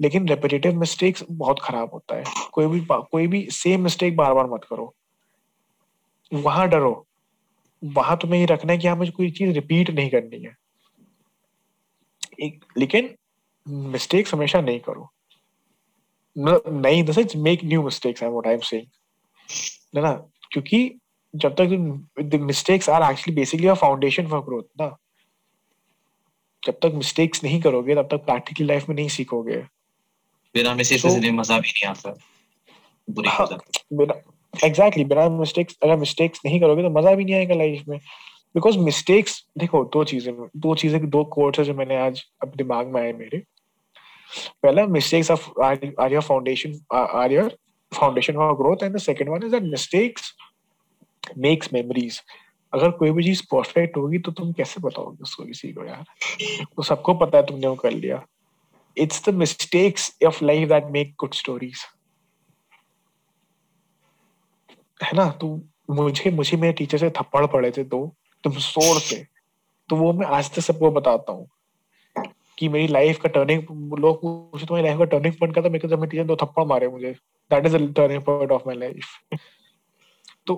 लेकिन रेपिटेटिव मिस्टेक्स बहुत खराब होता है। कोई भी कोई भी सेम मिस्टेक बार बार मत करो। वहाँ डरो। वहाँ तुम्हें ये रखना है कि हाँ मुझे कोई चीज़ रिपीट नहीं करनी है। एक, लेकिन मिस्टेक्स हमेशा नहीं करो। नहीं the sense make new mistakes I what I am saying ना? क्योंकि जब तक mistakes are actually basically a foundation for growth ना? जब तक मिस्टेक्स नहीं करोगे तब तक प्रैक्टिकल लाइफ में नहीं सीखोगे। बिना मिस्टेक्स so, से मज़ा भी नहीं आता। बुरी हाँ, बिना एग्जैक्टली बिना मिस्टेक्स अगर मिस्टेक्स नहीं करोगे तो मज़ा भी नहीं आएगा लाइफ में। बिकॉज़ मिस्टेक्स देखो दो चीज़ें दो चीज़ें दो कोर्स है जो मैंने आज अपने दिमाग में आए मेरे। पहला mistakes of are your foundation are your foundation for growth and the second one is that mistakes makes memories अगर कोई भी चीज़ परफेक्ट होगी तो तुम कैसे बताओगे उसको किसी को यार? तो सबको पता है तुमने वो कर लिया। It's the mistakes of life that make good stories है ना? तो मुझे मुझे मेरे टीचर से थप्पड़ पड़े थे दो, तुम शोर से। तो वो मैं आज तक सबको बताता हूँ कि मेरी लाइफ का टर्निंग लोग पूछे तुम्हारी लाइफ का टर्निंग पॉइंट का था? मेरे को जब टीचर दो थप्पड़ मारे मुझे। That is the turning point of my life तो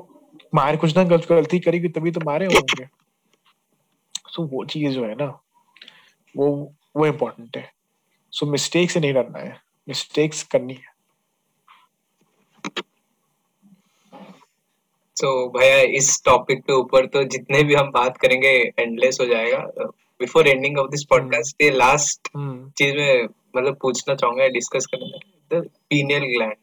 मारे कुछ ना गलत गलती करेगी तभी तो मारे होंगे। सो so, वो चीज़ जो है ना वो वो इम्पोर्टेंट है। सो so, मिस्टेक से नहीं डरना है। मिस्टेक्स करनी है। तो भैया इस टॉपिक के ऊपर तो जितने भी हम बात करेंगे एंडलेस हो जाएगा। Before ending of this podcast ये लास्ट चीज़ में मतलब पूछना चाहूँगा डिस्कस करना the pineal gland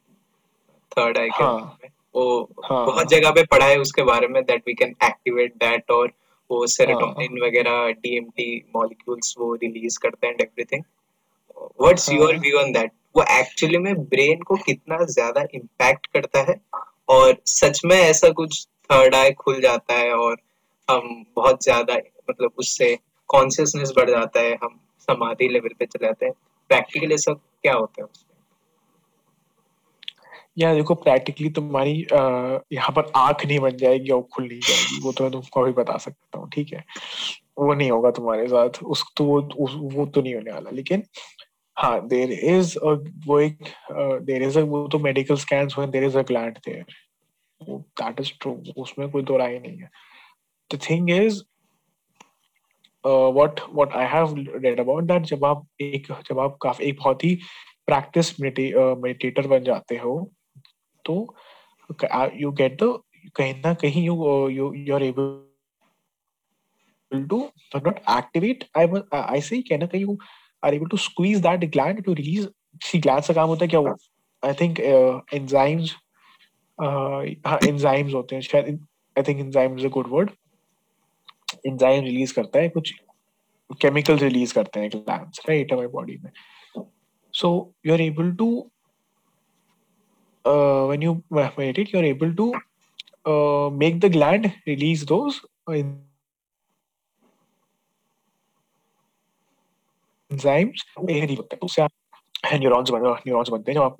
third eye के वो हाँ, बहुत जगह पे पढ़ा है उसके बारे में that we can activate that और वो सेरोटोनिन हाँ, वगैरह डीएमटी मॉलिक्यूल्स वो रिलीज़ करते हैं and everything what's your view on that वो एक्चुअली में ब्रेन को कितना ज़्यादा इम्पैक्ट करता है? और सच में ऐसा कुछ थर्ड आई खुल जाता है और हम बहुत ज़्यादा मतलब उससे कॉन्शियसनेस बढ़ जाता है हम समाधि लेवल पे चले जाते हैं। प्रैक्टिकली ऐसा क्या होता है उसमें या देखो प्रैक्टिकली तुम्हारी यहाँ पर आँख नहीं बन जाएगी और खुल नहीं जाएगी। वो तो मैं तुमको भी बता सकता हूँ ठीक है? वो नहीं होगा तुम्हारे साथ। उस तो वो उस, वो तो नहीं होने वाला। लेकिन हाँ देर इज़ वो एक देर इज़ वो तो मेडिकल स्कैन हुए there is a gland there that is true उसमें कोई दो राय नहीं है। The thing is what what I have read about that जब आप एक जब आप काफ़ी एक बहुत ही प्रैक्टिस मेडिटेटर बन जाते हो तो यू गेट द कहीं ना कहीं you uh, you you're able to not activate I I say कहीं कहीं you are able to squeeze that gland to release see gland का काम होता है क्या वो uh, enzymes uh, हाँ enzymes होते हैं शायद think enzyme is a good word enzyme release करता है कुछ chemicals release करते हैं glands right हमारी body में so you're able to uh, when you meditate you're able to uh, make the gland release those enzymes. Neurons बन neurons बनते हैं जब आप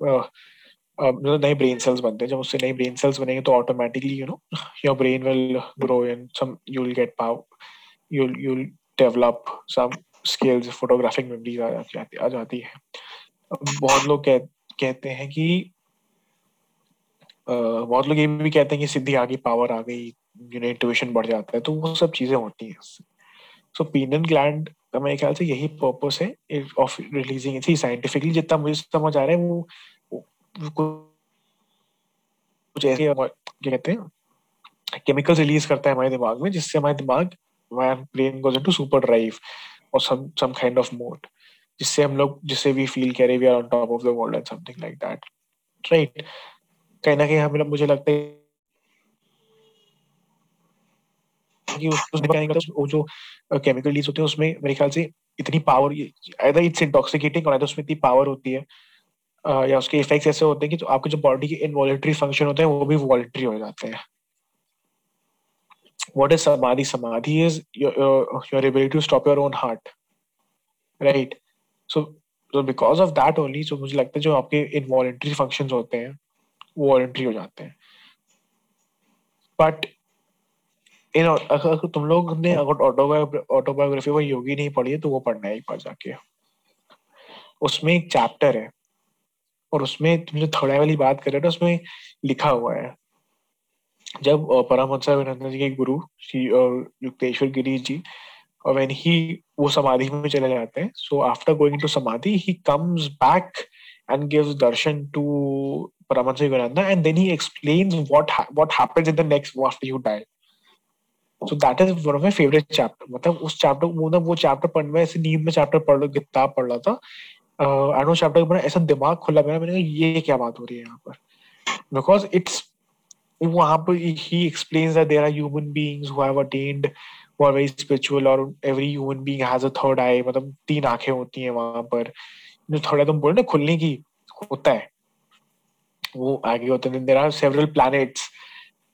मतलब नए ब्रेन सेल्स बनते हैं जब उससे नए ब्रेन सेल्स बनेंगे तो automatically you know your brain will grow and some you will get power you you develop some skills photographic memories आ जाती है। बहुत लोग कह, कहते हैं कि बहुत लोग ये भी कहते हैं कि सिद्धि आ गई पावर आ गई यू इंट्यूशन बढ़ जाता है तो वो सब चीज़ें होती हैं सो पीनल ग्लैंड का मेरे ख्याल से यही पर्पस है ऑफ़ रिलीजिंग इसी साइंटिफिकली जितना मुझे समझ आ रहा है वो, कुछ ऐसे क्या कहते हैं केमिकल्स रिलीज़ करता है हमारे दिमाग में जिससे हमारे दिमाग brain goes into super drive और some some kind of mode जिससे हम लोग जिससे we feel Kaire we are on top of the world and something like that right कहीं ना कहीं हमें मुझे लगता है कि उस वो जो केमिकल रिलीज़ होते हैं उसमें मेरे ख्याल से इतनी पावर आइदर इट्स इंटॉक्सिकेटिंग और उसमें इतनी पावर होती है या उसके इफेक्ट्स ऐसे होते हैं कि तो आपके जो बॉडी के इनवॉलेंट्री फ़ंक्शन होते हैं वो भी वॉलेंट्री हो जाते हैं। What is samadhi? Samadhi is your, uh, your ability to stop your own heart right? So so because of that only so मुझे लगता है जो आपके इनवॉलेंट्री फ़ंक्शंस होते हैं वो वॉलेंट्री हो जाते हैं। बट इन अगर तुम लोग ने अगर ऑटोबायोग्राफी वो योगी नहीं पढ़ी है तो वो पढ़ना है एक बार जाके। उसमें एक चैप्टर है, और उसमें तुम जो थर्ड वाली बात कर रहे हो उसमें लिखा हुआ है। जब परमहंसा जी के गुरु, श्री युक्तेश्वर गिरी जी, और व्हेन ही वो समाधि में चले जाते हैं सो after going to samadhi he comes back and gives darshan to Paramahansa Yogananda and then he explains what what happens in the next after you die so that is one of my favourite chapter मतलब उस chapter मतलब वो chapter पढ़ने में ऐसे नींद में chapter पढ़ लो किताब पढ़ रहा था। आई चैप्टर के ऐसा दिमाग खुला मेरा, मैंने कहा, ये क्या बात हो रही है यहाँ पर? बिकॉज़ इट्स वहाँ पर ही explains that there are human beings who have attend who are very spiritual और every human being has a third eye मतलब तीन आँखें होती हैं वहाँ पर। जो थोड़ा तुम बोल ना, खुलने की होता है। वो आगे होते हैं। देर आर सेवरल प्लैनेट्स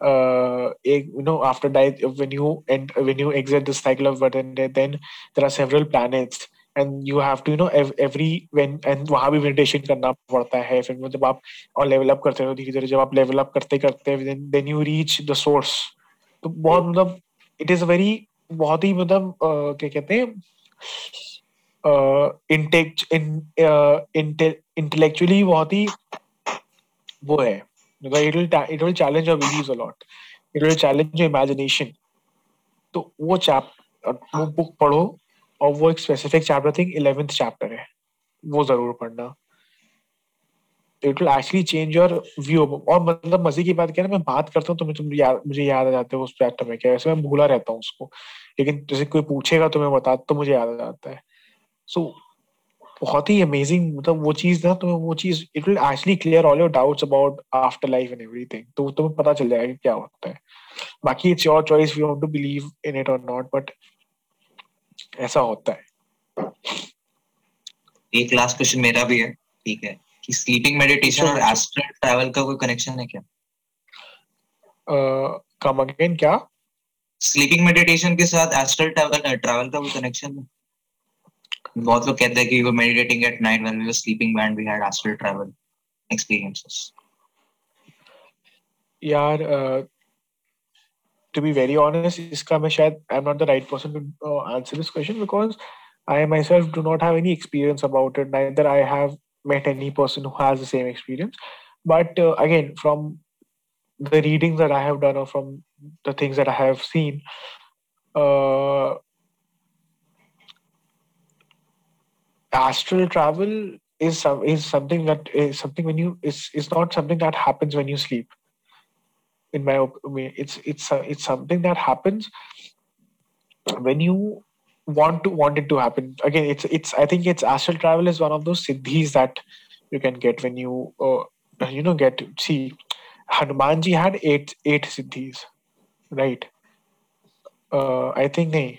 वहाँ भी करना पड़ता है। फिर आप और लेवल करते हो धीरे-धीरे जब आप लेवल करते करते सोर्स तो बहुत मतलब इट इज़ वेरी बहुत ही मतलब uh, क्या कहते हैं इंटेलेक्चुअली बहुत ही वो है। It will it will challenge your beliefs a lot. It will challenge your imagination. तो वो चैप वो बुक पढ़ो और वो एक specific chapter think eleventh chapter है। वो ज़रूर पढ़ना। It will actually change your view और मतलब मज़े की बात क्या है मैं बात करता हूँ तो तुम याद मुझे याद आ जाते हो उस चैप्टर में। क्या वैसे मैं भूला रहता हूँ उसको। लेकिन जैसे कोई पूछेगा तो मैं बता तो मुझे याद आ जाता है। सो so, बहुत ही अमेजिंग मतलब वो चीज़ ना तुम्हें वो चीज़ it will actually clear all your doubts about after life and everything तो तुम्हें पता चल जाएगा क्या होता है। बाकी it's your choice you want to believe in it और नॉट बट ऐसा होता है। एक लास्ट क्वेश्चन मेरा भी है ठीक है? कि स्लीपिंग मेडिटेशन और एस्ट्रल ट्रैवल का कोई कनेक्शन है क्या? कम अगेन क्या? स्लीपिंग मेडिटेशन के साथ एस्ट्रल ट्रैवल ट्रैवल का कोई कनेक्शन है? बहुत लोग कहते हैं कि we were meditating at night when we were sleeping when we had astral travel experiences. यार to be very honest इसका मैं शायद I'm not the right person to uh, answer this question because I myself do not have any experience about it. Neither I have met any person who has the same experience. But uh, again, from the readings that I have done or from the things that I have seen, uh, astral travel is is something that is something when you is is not something that happens when you sleep. In my opinion it's it's uh, it's something that happens when you want to want it to happen. Again it's it's i think it's astral travel is one of those siddhis that you can get when you uh, you know get see hanumanji had eight eight siddhis right? Uh, i think nahi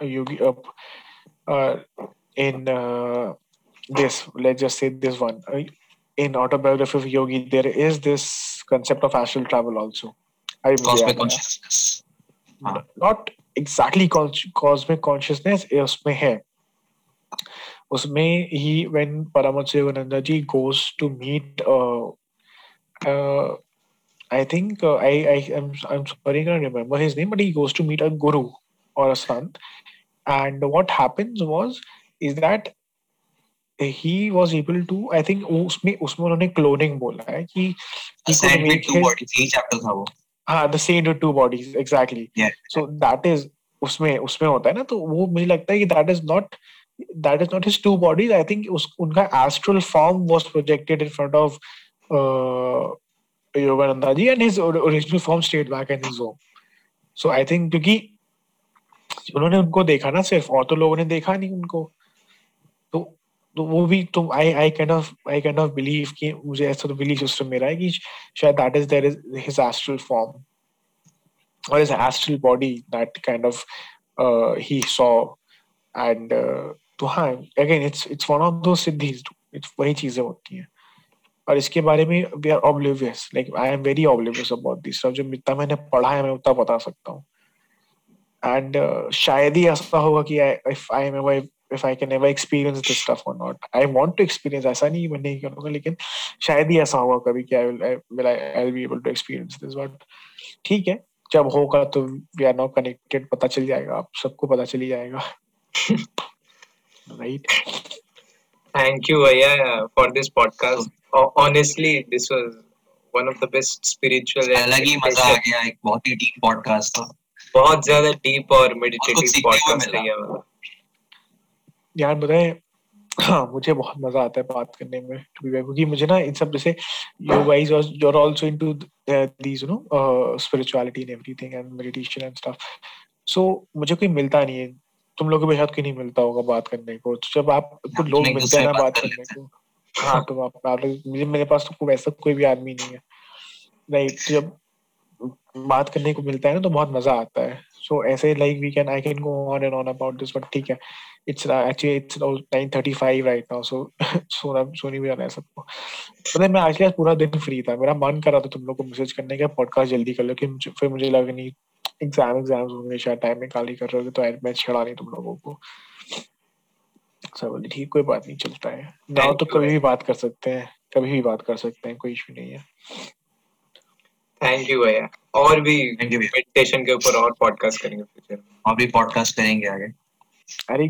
yogi uh, uh, in uh, this let's just say this one uh, in autobiography of yogi there is this concept of astral travel also cosmic consciousness not exactly cosmic consciousness उसमें है उसमें he when Paramahansa Yogananda ji goes to meet uh, uh, I think uh, I I am I'm sorry I can't remember his name but he goes to meet a guru Or a sant and what happens was is that he was able to I think उसमें उसमें उन्होंने cloning बोला है कि he could make two bodies each chapter था वो हाँ the same with two bodies exactly yeah. so that is उसमें उसमें होता है ना तो वो मुझे लगता है कि that is not that is not his two bodies I think उस उनका astral form was projected in front of uh, Yogananda ji and his original form stayed back in his home so I think क्योंकि उन्होंने उनको देखा ना सिर्फ़ और तो लोगों ने देखा नहीं उनको। तो तो वो भी तो I I kind of I kind of believe कि मुझे ऐसा तो बिलीव सिस्टम मेरा है कि शायद that is there is his astral form or his that kind of uh, he saw. And uh, तो हाँ again it's it's one of those siddhis it's वही चीज़ें होती हैं। और इसके बारे में we are oblivious like I am very oblivious about this सब जो जितना मैंने पढ़ा है मैं उतना बता सकता हूँ। एंड uh, शायद ही ऐसा होगा कि if I am if I can ever experience this stuff or not. I want to experience ऐसा नहीं मैं नहीं करूँगा लेकिन शायद ही ऐसा होगा कभी कि I will I will I I'll be able to experience this but ठीक है जब होगा तो we are now connected पता चल जाएगा आप सबको पता चल ही जाएगा right thank you Aya for this podcast uh, honestly this was one of the best spiritual अलग ही मज़ा आ गया एक बहुत ही डीप पॉडकास्ट था बहुत ज़्यादा डीप और मेडिटेटिव पॉडकास्ट है यार बताए हाँ मुझे बहुत मज़ा आता है बात करने में क्योंकि मुझे ना इन सब जैसे you guys you are also into these you know spirituality and everything and meditation and stuff so मुझे कोई मिलता नहीं है। तुम लोगों के शायद कोई नहीं मिलता होगा बात करने को। तो जब आप कुछ लोग मिलते हैं ना बात करने को हाँ। तो आप, आप मुझे मेरे पास तो वैसा कोई भी आदमी नहीं है। राइट जब बात करने को मिलता है ना तो बहुत मज़ा आता है। सो ऐसे like we can I can go on and on about this but ठीक है। It's actually it's 9:35 right now so सोना सोनी भी आना है सबको। मतलब मैं आज पूरा दिन फ्री था। मेरा मन कर रहा था तुम लोग को मैसेज करने का पॉडकास्ट जल्दी कर लो कि फिर मुझे लगा नहीं एग्ज़ाम एग्ज़ाम्स होंगे शायद टाइम निकाल ही कर रहे हो तो मैं छड़ा नहीं तुम लोगों को। सब बोले ठीक कोई बात नहीं चलता है। ना तो कभी भी बात कर सकते हैं। कभी भी बात कर सकते हैं कोई इशू नहीं है। थैंक यू भैया। और भी मेडिटेशन के ऊपर और पॉडकास्ट करेंगे फ्यूचर और भी पॉडकास्ट करेंगे आगे। अरे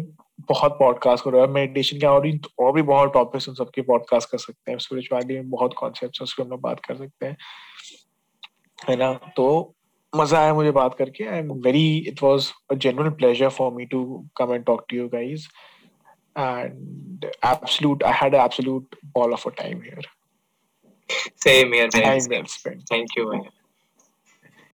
बहुत पॉडकास्ट करो यार मेडिटेशन के और भी और भी बहुत टॉपिक्स उन सबके पॉडकास्ट कर सकते हैं। स्पिरिचुअलिटी में बहुत कॉन्सेप्ट्स उसके हम लोग बात कर सकते हैं। है ना? तो मज़ा आया मुझे बात करके। I am very it was a genuine pleasure for me to come and talk to you guys and absolute i had an absolute ball of a time here Same here, Same. Thank you. Man.